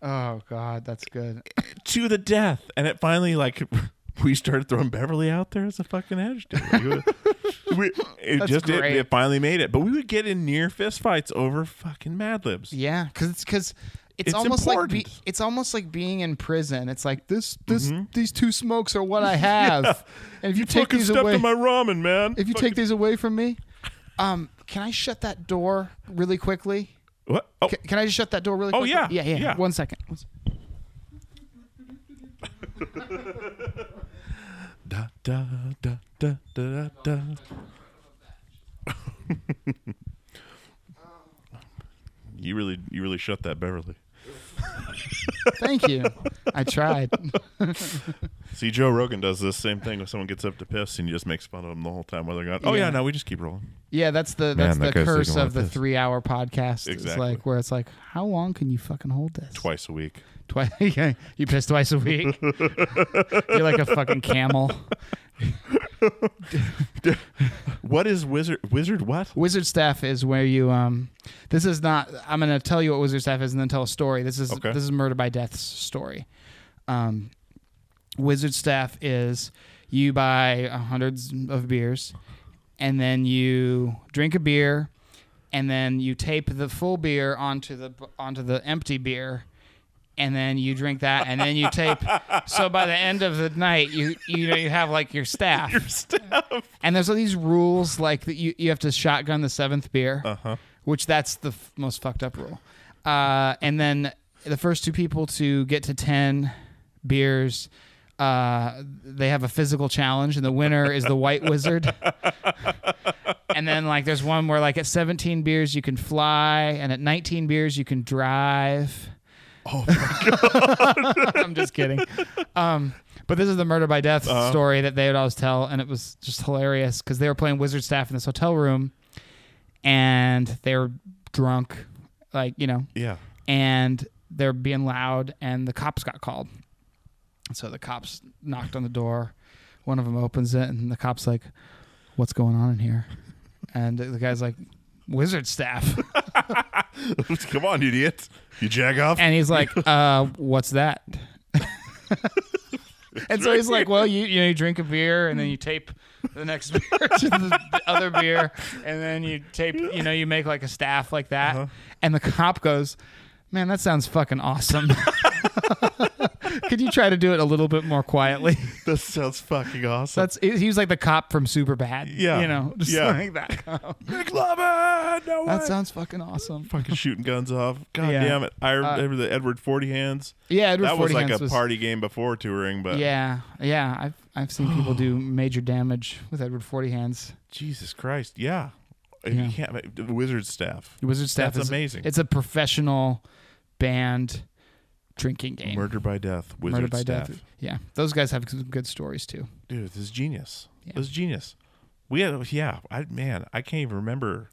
Oh god, that's good. to the death, and it finally like we started throwing Beverly out there as a fucking adjective. Like, we, it That's just it, great. it finally made it, but we would get in near fist fights over fucking Mad Libs. Yeah, it's cuz it's, It's almost like be, it's almost like being in prison. It's like this this Mm-hmm. these two smokes are what I have. And if you, take fucking these away in my ramen, man. if you take these away from me, um can I shut that door really quickly? what? Oh, Can, can I just shut that door really Oh, quickly? yeah, yeah, yeah. yeah. One second. One sec- da da da da da da. you really, you really shut that Beverly. Thank you. I tried. See, Joe Rogan does this same thing when someone gets up to piss, and he just makes fun of them the whole time while they're going. Oh yeah, Yeah. no, we just keep rolling. Yeah, that's the Man, that's that the guy's curse taking of of the piss. three hour podcast. It's Exactly. like where it's like, how long can you fucking hold this? Twice a week. Twice. yeah, you piss twice a week. You're like a fucking camel. What is wizard? Wizard what? Wizard staff is where you um. This is not. I'm gonna tell you what wizard staff is and then tell a story. This is Okay. this is murder by death's story. Um, wizard staff is you buy hundreds of beers, and then you drink a beer, and then you tape the full beer onto the onto the empty beer. And then you drink that, and then you tape. so by the end of the night, you you know you have like your staff. Your staff. And there's all these rules like that you, you have to shotgun the seventh beer, Uh-huh. which that's the f- most fucked up rule. Uh, and then the first two people to get to 10 beers, uh, they have a physical challenge, and the winner is the white wizard. and then like there's one where like at 17 beers you can fly, and at 19 beers you can drive. Oh my god! I'm just kidding. Um, but this is the murder by death Uh-huh. story that they would always tell, and it was just hilarious because they were playing wizard staff in this hotel room, and they were drunk, like you know, Yeah. and they're being loud, and the cops got called. So the cops knocked on the door. One of them opens it, and the cop's like, "What's going on in here?" And the guy's like, "Wizard staff." Come on, idiot. You jack off. And he's like, uh, what's that? and so he's like, well, you you know, you drink a beer and then you tape the next beer to the, the other beer, and then you tape, you know, you make like a staff like that. And the cop goes, man, that sounds fucking awesome. Could you try to do it a little bit more quietly? that sounds fucking awesome. That's he was like the cop from Super Bad. Yeah. you know, just Yeah. like that. Lovett, no That way. sounds fucking awesome. fucking shooting guns off. God Yeah. damn it! I Uh, remember the Edward Forty Hands. Yeah, Edward that was 40 like a was- party game before touring, but Yeah, yeah. I've I've seen people do major damage with Edward Forty Hands. Jesus Christ, yeah. Yeah. You can't wizard staff. Wizard Staff That's is amazing. It's a professional band drinking game. Murder by death. Wizard Murder by staff. death. Yeah, those guys have some good stories too. Dude, this is genius. Yeah. This is genius. We had yeah. I man, I can't even remember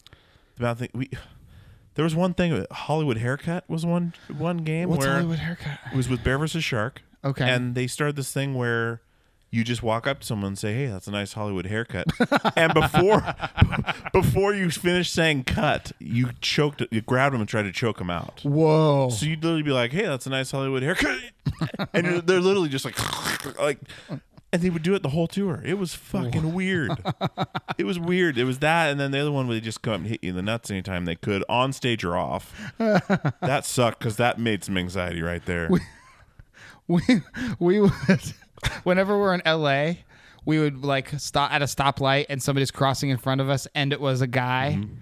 the amount of thing we. There was one thing. Hollywood haircut was one one game What's where Hollywood haircut? it was with Bear versus Shark. Okay. And they started this thing where you just walk up to someone and say, "Hey, that's a nice Hollywood haircut." and before before you finish saying "cut," you choked, you grabbed him and tried to choke him out. Whoa. So you'd literally be like, "Hey, that's a nice Hollywood haircut," and they're literally just like, like and they would do it the whole tour. It was fucking weird. it was weird. It was that, and then the other one where they just come up and hit you in the nuts anytime they could, on stage or off. that sucked because that made some anxiety right there. we we would whenever we're in LA, we would like stop at a stoplight and somebody's crossing in front of us and it was a guy. Mm-hmm.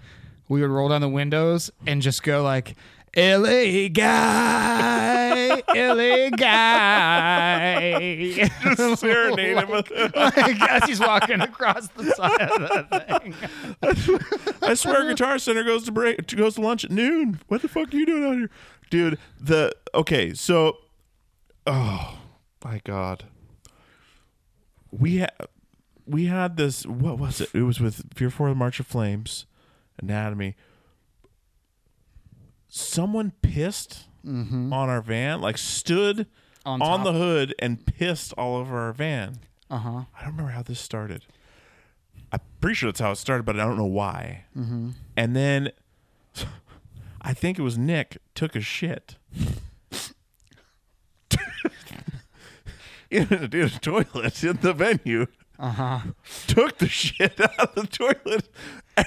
We would roll down the windows and just go like LA guy, LA guy. Just serenade him like, as he's walking across the side of the thing. I swear, Guitar Center goes to break goes to lunch at noon. What the fuck are you doing out here, dude? The okay, so oh my god, we had we had this. What was it? It was with Fear Before the March of Flames, Anatomy. Someone pissed on our van, like stood On on, the hood and pissed all over our van. Uh huh. I don't remember how this started. I'm pretty sure that's how it started, but I don't know why. Mm-hmm. And then I think it was Nick took a shit in, a, in a toilet in the venue. Uh huh. Took the shit out of the toilet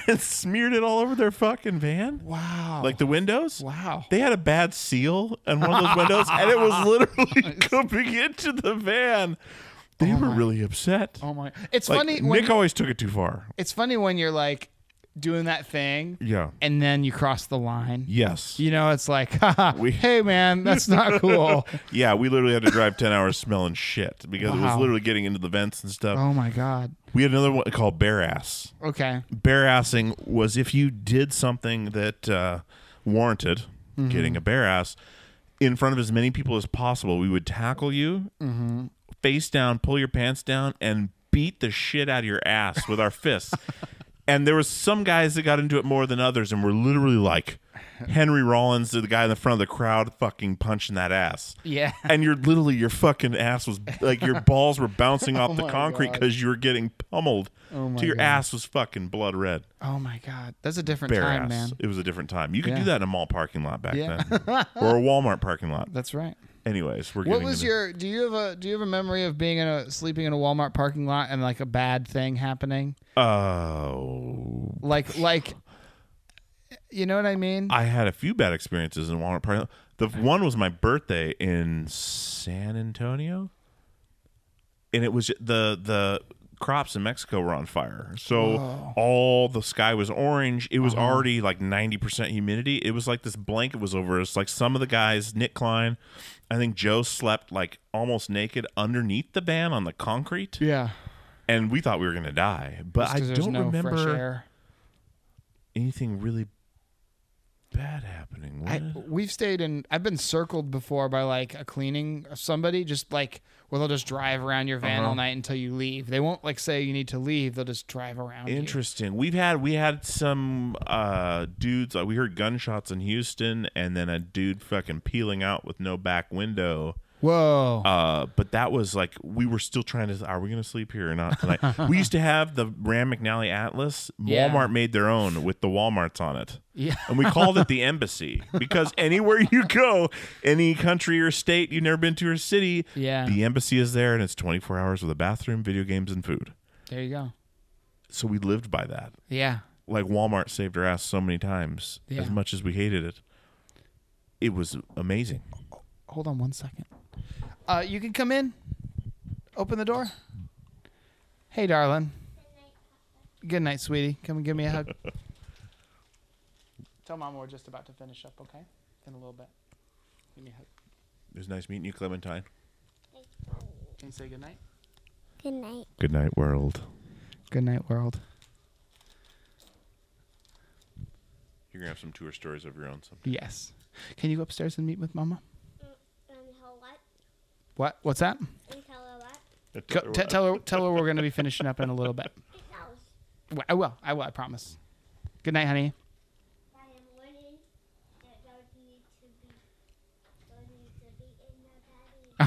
and smeared it all over their fucking van, Wow. like the windows. wow. They had a bad seal on one of those windows, and it was literally coming into the van. They were really upset. Oh my! It's Like, funny. When, Nick always took it too far. it's funny when you're like doing that thing, Yeah. and then you cross the line. Yes. You know, it's like, Haha, We- hey man, that's not cool. Yeah, we literally had to drive 10 hours smelling shit because it was literally getting into the vents and stuff. oh my god. We had another one called bare ass. Okay. Bare assing was if you did something that uh, warranted Mm-hmm. getting a bare ass in front of as many people as possible, we would tackle you Mm-hmm. face down, pull your pants down, and beat the shit out of your ass with our fists. And there was some guys that got into it more than others, and were literally like Henry Rollins, the guy in the front of the crowd, fucking punching that ass. Yeah. and you're literally your fucking ass was like your balls were bouncing off oh the Oh my concrete because you were getting pummeled. Oh my to your God. ass was fucking blood red. Oh my god. That's a different Bare time, ass. man. It was a different time. You could Yeah. do that in a mall parking lot back Yeah. then, or a Walmart parking lot. That's right. Anyways, we're What was into- your? Do you have a? Do you have a memory of being in a sleeping in a Walmart parking lot and like a bad thing happening? Oh, Like like, you know what I mean? I had a few bad experiences in Walmart parking lot. The one was my birthday in San Antonio, and it was the the crops in Mexico were on fire. So all the sky was orange. It was uh-huh. already like ninety percent humidity. It was like this blanket was over us. Like some of the guys, Nick Klein, I think Joe slept like almost naked underneath the van on the concrete, yeah. and we thought we were gonna die. But I don't no remember anything really bad happening. I, we've stayed in. I've been circled before by like a cleaning somebody, just like where they'll just drive around your van Uh-huh. all night until you leave. They won't like say you need to leave. They'll just drive around. you. Interesting. We've had we had some uh dudes. Uh, we heard gunshots in Houston, and then a dude fucking peeling out with no back window. Whoa. Uh, but that was like we were still trying to. Are we gonna sleep here or not tonight? we used to have the Rand McNally Atlas. Yeah. Walmart made their own with the WalMarts on it. yeah. And we called it the embassy because anywhere you go, any country or state you've never been to or city, Yeah. the embassy is there and it's 24 hours with a bathroom, video games, and food. There you go. So we lived by that. Yeah. Like Walmart saved our ass so many times, Yeah. as much as we hated it. It was amazing. Hold on one second. Uh, you can come in. Open the door. Hey, darling. Good night, sweetie. Come and give me a hug. Tell mom we're just about to finish up, okay? In a little bit. Give me a hug. It was nice meeting you, Clementine. Can you say good night? Good night. Good night, world. Good night, world. You're gonna have some tour stories of your own. Sometime. Yes. Can you go upstairs and meet with mama? Until what? What? What's that? Until what? Go, t- tell her. Tell her we're going to be finishing up in a little bit. Because Well, I will. I will. I promise. Good night, honey. I am learning that dogs need to be dogs need to be in the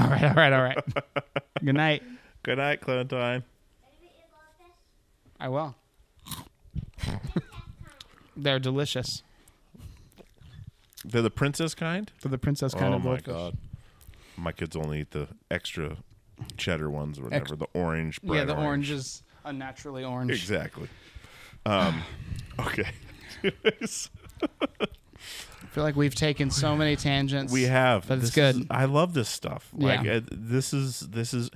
body. All right. All right. All right. Good night. Good night, Clementine. Baby, you love this? I will. They're delicious. They're the princess kind. They're the princess kind oh of my goldfish. god. My kids only eat the extra cheddar ones, or whatever. the orange. yeah, the orange is unnaturally orange. Exactly. Um, okay. I feel like we've taken so many tangents. we have, but it's good. is- I love this stuff. Like Yeah. uh, this is this is.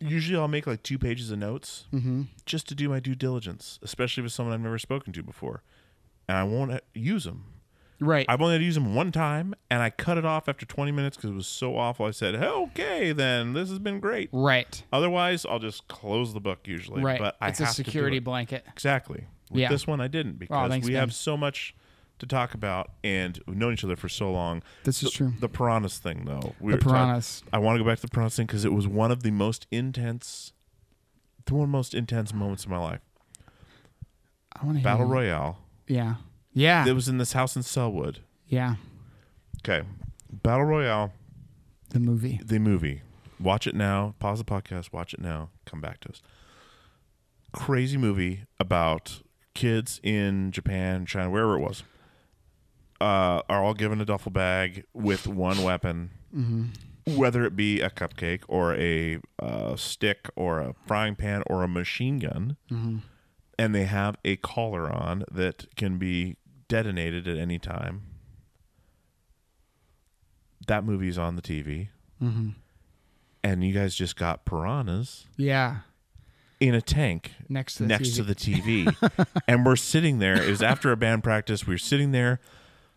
Usually, I'll make like two pages of notes Mm-hmm. just to do my due diligence, especially with someone I've never spoken to before, and I won't uh, use them. Right. I've only had to use them one time, and I cut it off after 20 minutes because it was so awful. I said, "Okay, then this has been great." right. Otherwise, I'll just close the book usually. Right. But I it's a security it. blanket. Exactly. With Yeah. this one, I didn't oh, because thanks, we Ben. have so much to talk about, and we've known each other for so long. This is true. The piranhas thing, though. We The were talking- piranhas. I want to go back to the piranhas thing because it was one of the most intense, the one most intense moments of my life. I want to Battle. Royale. Yeah. Yeah. It was in this house in Sellwood. yeah. Okay. Battle Royale. The movie. the movie. Watch it now. Pause the podcast. Watch it now. Come back to us. Crazy movie about kids in Japan, China, wherever it was, uh, are all given a duffel bag with one weapon, whether it be a cupcake or a uh, stick or a frying pan or a machine gun, and they have a collar on that can be detonated at any time. That movie's on the TV mm-hmm. and you guys just got piranhas Yeah. in a tank Next to the next TV. to the TV, and we're sitting there. It was after a band practice. We were sitting there,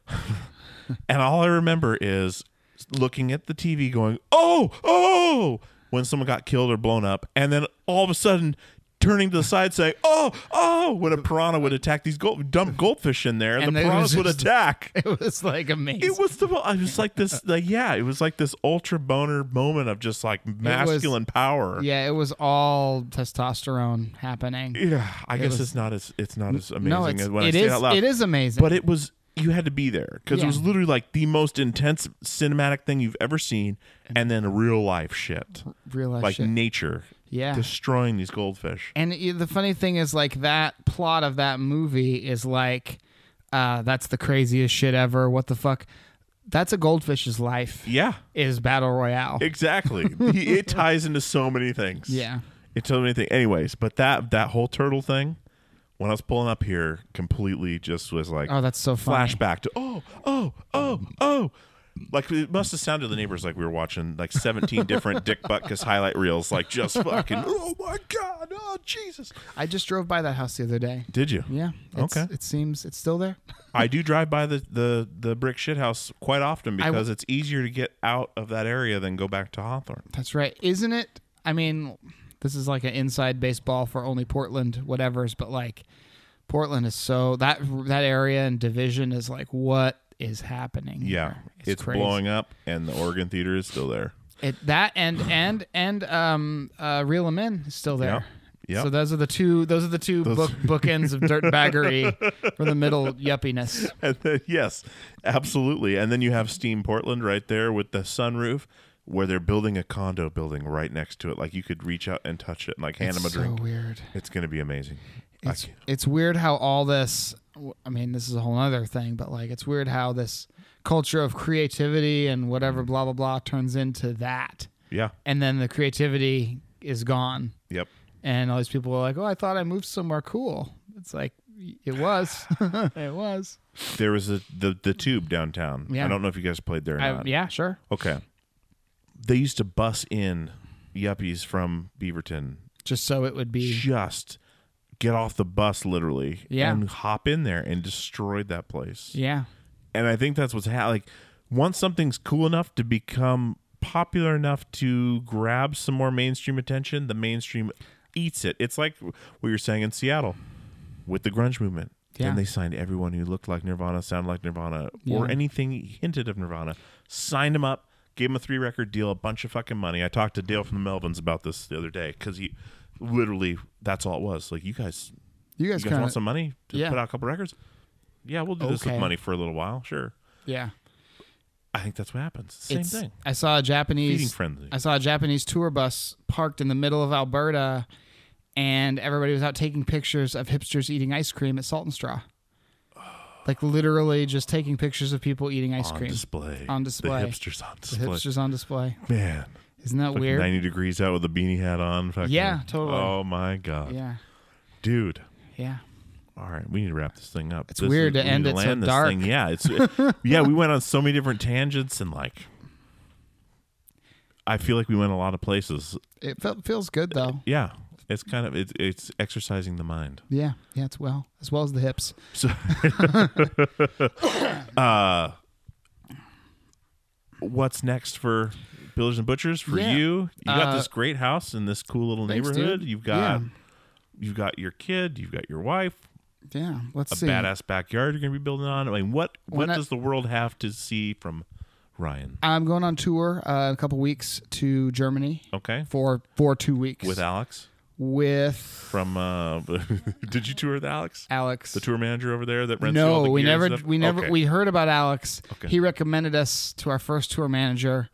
and all I remember is looking at the TV, going, oh oh, "Oh, oh!" when someone got killed or blown up, and then all of a sudden. Turning to the side, saying, "Oh, oh!" When a piranha would attack these gold, dump goldfish in there, and, And the was piranhas would just- attack. It was like amazing. It was the. I was like this. Like yeah, it was like this ultra boner moment of just like masculine power. Yeah, it was all testosterone happening. Yeah, I It guess was- it's not as it's not as amazing no, as when it I say is- it out loud. It is amazing. but it was you had to be there because it was literally like the most intense cinematic thing you've ever seen, and then real life shit, real life like shit. nature, Yeah. destroying these goldfish. And the funny thing is, like that plot of that movie is like, uh, that's the craziest shit ever. What the fuck? That's a goldfish's life. Yeah, Is battle royale. exactly. it ties into so many things. yeah. It's so many things. Anyways, but that that whole turtle thing, when I was pulling up here, completely just was like Oh, that's so funny. flashback to oh oh oh oh. Like it must have sounded to the neighbors like we were watching like 17 different Dick Butkus highlight reels, like just fucking. Oh my god! Oh Jesus! I just drove by that house the other day. Did you? Yeah. Okay. It seems it's still there. I do drive by the the the brick shit house quite often because it's easier to get out of that area than go back to Hawthorne. That's right. Isn't it? I mean, this is like an inside baseball for only Portland, whatever's, but like Portland is so that that area and division is like what is happening? Yeah, here? it's, crazy. blowing up, and the Oregon Theater is still there. It that and and and um uh Reel M Inn is still there. Yeah. Yep. So those are the two those are the two book bookends of dirt dirtbaggery for the middle yuppiness. And then, yes, absolutely. And then you have Steam Portland right there with the sunroof, where they're building a condo building right next to it. Like you could reach out and touch it, and like hand It's them a so drink. weird. It's going to be amazing. It's it's weird how all this. I mean, this is a whole other thing, but like, it's weird how this culture of creativity and whatever mm. blah blah blah turns into that, yeah. and then the creativity is gone, Yep. and all these people are like, "Oh, I thought I moved somewhere cool." It's like it was, it was. There was a, the the tube downtown. Yeah. I don't know if you guys played there I, yeah, sure. Okay. They used to bus in yuppies from Beaverton Just so it would be. just get off the bus literally Yeah. and hop in there and destroyed that place. Yeah, and I think that's what's ha- like. Once something's cool enough to become popular enough to grab some more mainstream attention, the mainstream eats it. It's like what you were saying in Seattle with the grunge movement. Yeah. Then they signed everyone who looked like Nirvana, sounded like Nirvana, or anything hinted of Nirvana. Signed them up, gave them a three record deal, a bunch of fucking money. I talked to Dale from the Melvins about this the other day because he literally that's all it was. Like you guys, you you guys guys kind want some money to Yeah. put out a couple records? Yeah, we'll do this with money for a little while. Sure. Yeah, I think that's what happens. Same It's- thing. I saw a Japanese. I saw a Japanese tour bus parked in the middle of Alberta, and everybody was out taking pictures of hipsters eating ice cream at Salt and Straw. Like literally just taking pictures of people eating ice on cream. display. On display. The hipsters on display. The hipsters on display. Man, Isn't that weird? 90 degrees out with a beanie hat on. fucking- Yeah, totally. Oh my god, Yeah, dude. yeah. All right, we need to wrap this thing up. It's This weird is- to we end it so this dark. Thing. Yeah, it's yeah. We went on so many different tangents and like, I feel like we went a lot of places. It felt, feels good though. Yeah, it's kind of it's it's exercising the mind. Yeah, yeah. It's well as well as the hips. So, uh, what's next for Builders and Butchers for Yeah. you? You got Uh, this great house in this cool little thanks, neighborhood. dude. You've got Yeah. you've got your kid. You've got your wife. Yeah. Let's a see. badass backyard you're going to be building on. I mean, what what When I- does the world have to see from Ryan? I'm going on tour uh, in a couple weeks to Germany Okay, for for two weeks with Alex with from. uh Did you tour with Alex, Alex. the tour manager over there that rents? No, the we never we never Okay. we heard about Alex. Okay. He recommended us to our first tour manager,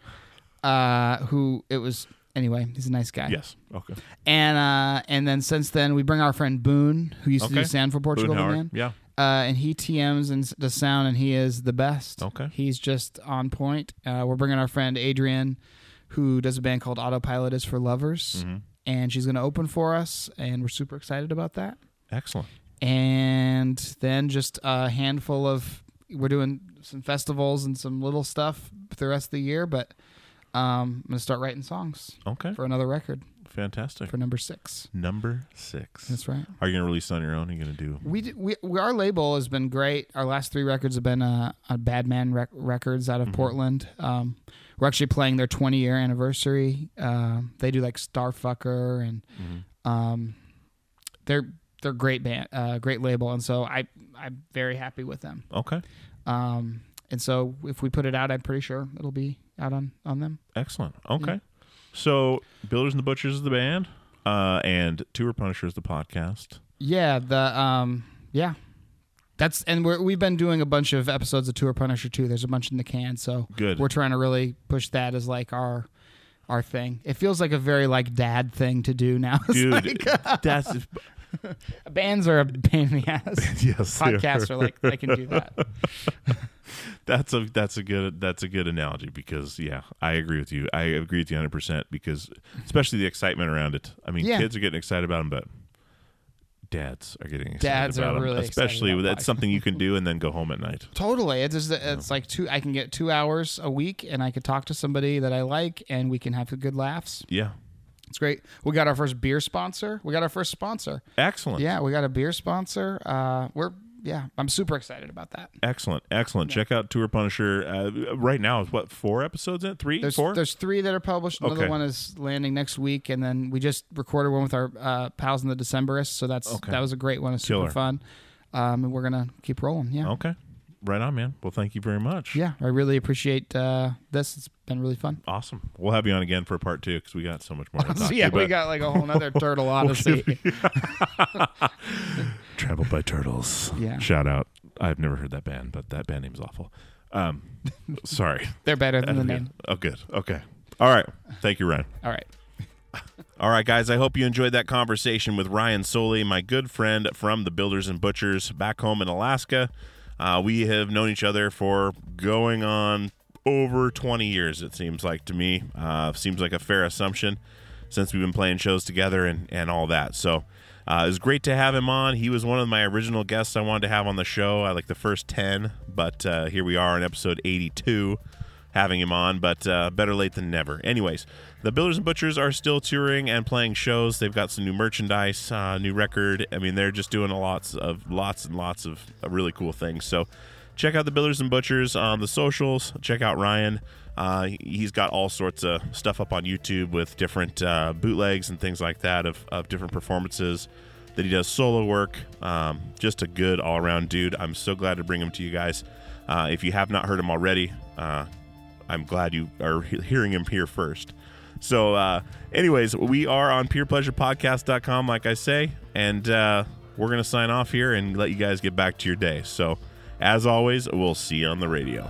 uh, who it was anyway. He's a nice guy. Yes. Okay. And uh, and then since then we bring our friend Boone, who used to Okay. do sound for Portugal the. Man. Yeah. Uh, and he TMs and s- does sound, and he is the best. Okay. He's just on point. Uh, we're bringing our friend Adrian, who does a band called Autopilot is for Lovers, Mm-hmm. and she's going to open for us, and we're super excited about that. Excellent. And then just a handful of we're doing some festivals and some little stuff for the rest of the year, but um, I'm going to start writing songs Okay. for another record Fantastic. for number six. Number six. That's right. Are you going to release it on your own? Are you going to do? We, d- we we our label has been great. Our last three records have been uh, on Badman rec- Records out of Portland. Um, we're actually playing their 20 year anniversary. Um they do like Starfucker and um, they're they're great band, uh, great label, and so I I'm very happy with them. Okay. Um, and so if we put it out, I'm pretty sure it'll be out on on them. Excellent. Okay. So, Builders and the Butchers is the band, uh, and Tour Punisher is the podcast. Yeah, the um, yeah, that's and we're, we've been doing a bunch of episodes of Tour Punisher too. There's a bunch in the can, so Good. We're trying to really push that as like our our thing. It feels like a very like dad thing to do now. It's Dude, like, that's bands are a pain in the ass. yes. Podcasts are like I can do that. That's a that's a good that's a good analogy because yeah, I agree with you. I agree with you 100 percent because especially the excitement around it. I mean, Yeah. kids are getting excited about them, but dads are getting excited Dads are about 'em, really excited especially about that's something you can do and then go home at night. Totally, it's just, it's like two. I can get two hours a week, and I could talk to somebody that I like, and we can have good laughs. Yeah, It's great. We got our first beer sponsor. We got our first sponsor. excellent. Yeah, we got a beer sponsor. Uh, we're yeah, I'm super excited about that. Excellent, excellent. Check out Tour Punisher. Uh, right now, is what four episodes in? Three, There's four? there's three that are published. Another Okay. one is landing next week, and then we just recorded one with our uh, pals in the Decemberists. So that's Okay. that was a great one. It's super Killer. fun. Um, and we're gonna keep rolling. Yeah, Okay, right on, man. Well, thank you very much. yeah. I really appreciate uh, this. It's been really fun. awesome. We'll have you on again for a part two because we got so much more. To talk yeah, to, we got like a whole nother turtle odyssey. Traveled by Turtles. Yeah. Shout out. I've never heard that band, but that band name's awful. Um, sorry. They're better than the name. Oh, good. Okay. All right. Thank you, Ryan. All right. All right, guys. I hope you enjoyed that conversation with Ryan Sollee, my good friend from the Builders and Butchers back home in Alaska. Uh, we have known each other for going on over 20 years, it seems like to me. Uh, seems like a fair assumption since we've been playing shows together and, and all that. So uh, it was great to have him on. He was one of my original guests I wanted to have on the show. I like the first 10, but uh, here we are in episode 82 having him on, but uh, better late than never. Anyways, the Builders and Butchers are still touring and playing shows. They've got some new merchandise, uh, new record. I mean, they're just doing a lots of lots and lots of uh, really cool things. So check out the Builders and Butchers on the socials. Check out Ryan. Uh, he- he's got all sorts of stuff up on YouTube with different uh, bootlegs and things like that of, of different performances that he does solo work. Um, just a good all around dude. I'm so glad to bring him to you guys. Uh, if you have not heard him already, uh, I'm glad you are hearing him here first. So, uh, anyways, we are on peerpleasurepodcast.com, like I say, and uh, we're going to sign off here and let you guys get back to your day. So, as always, we'll see you on the radio.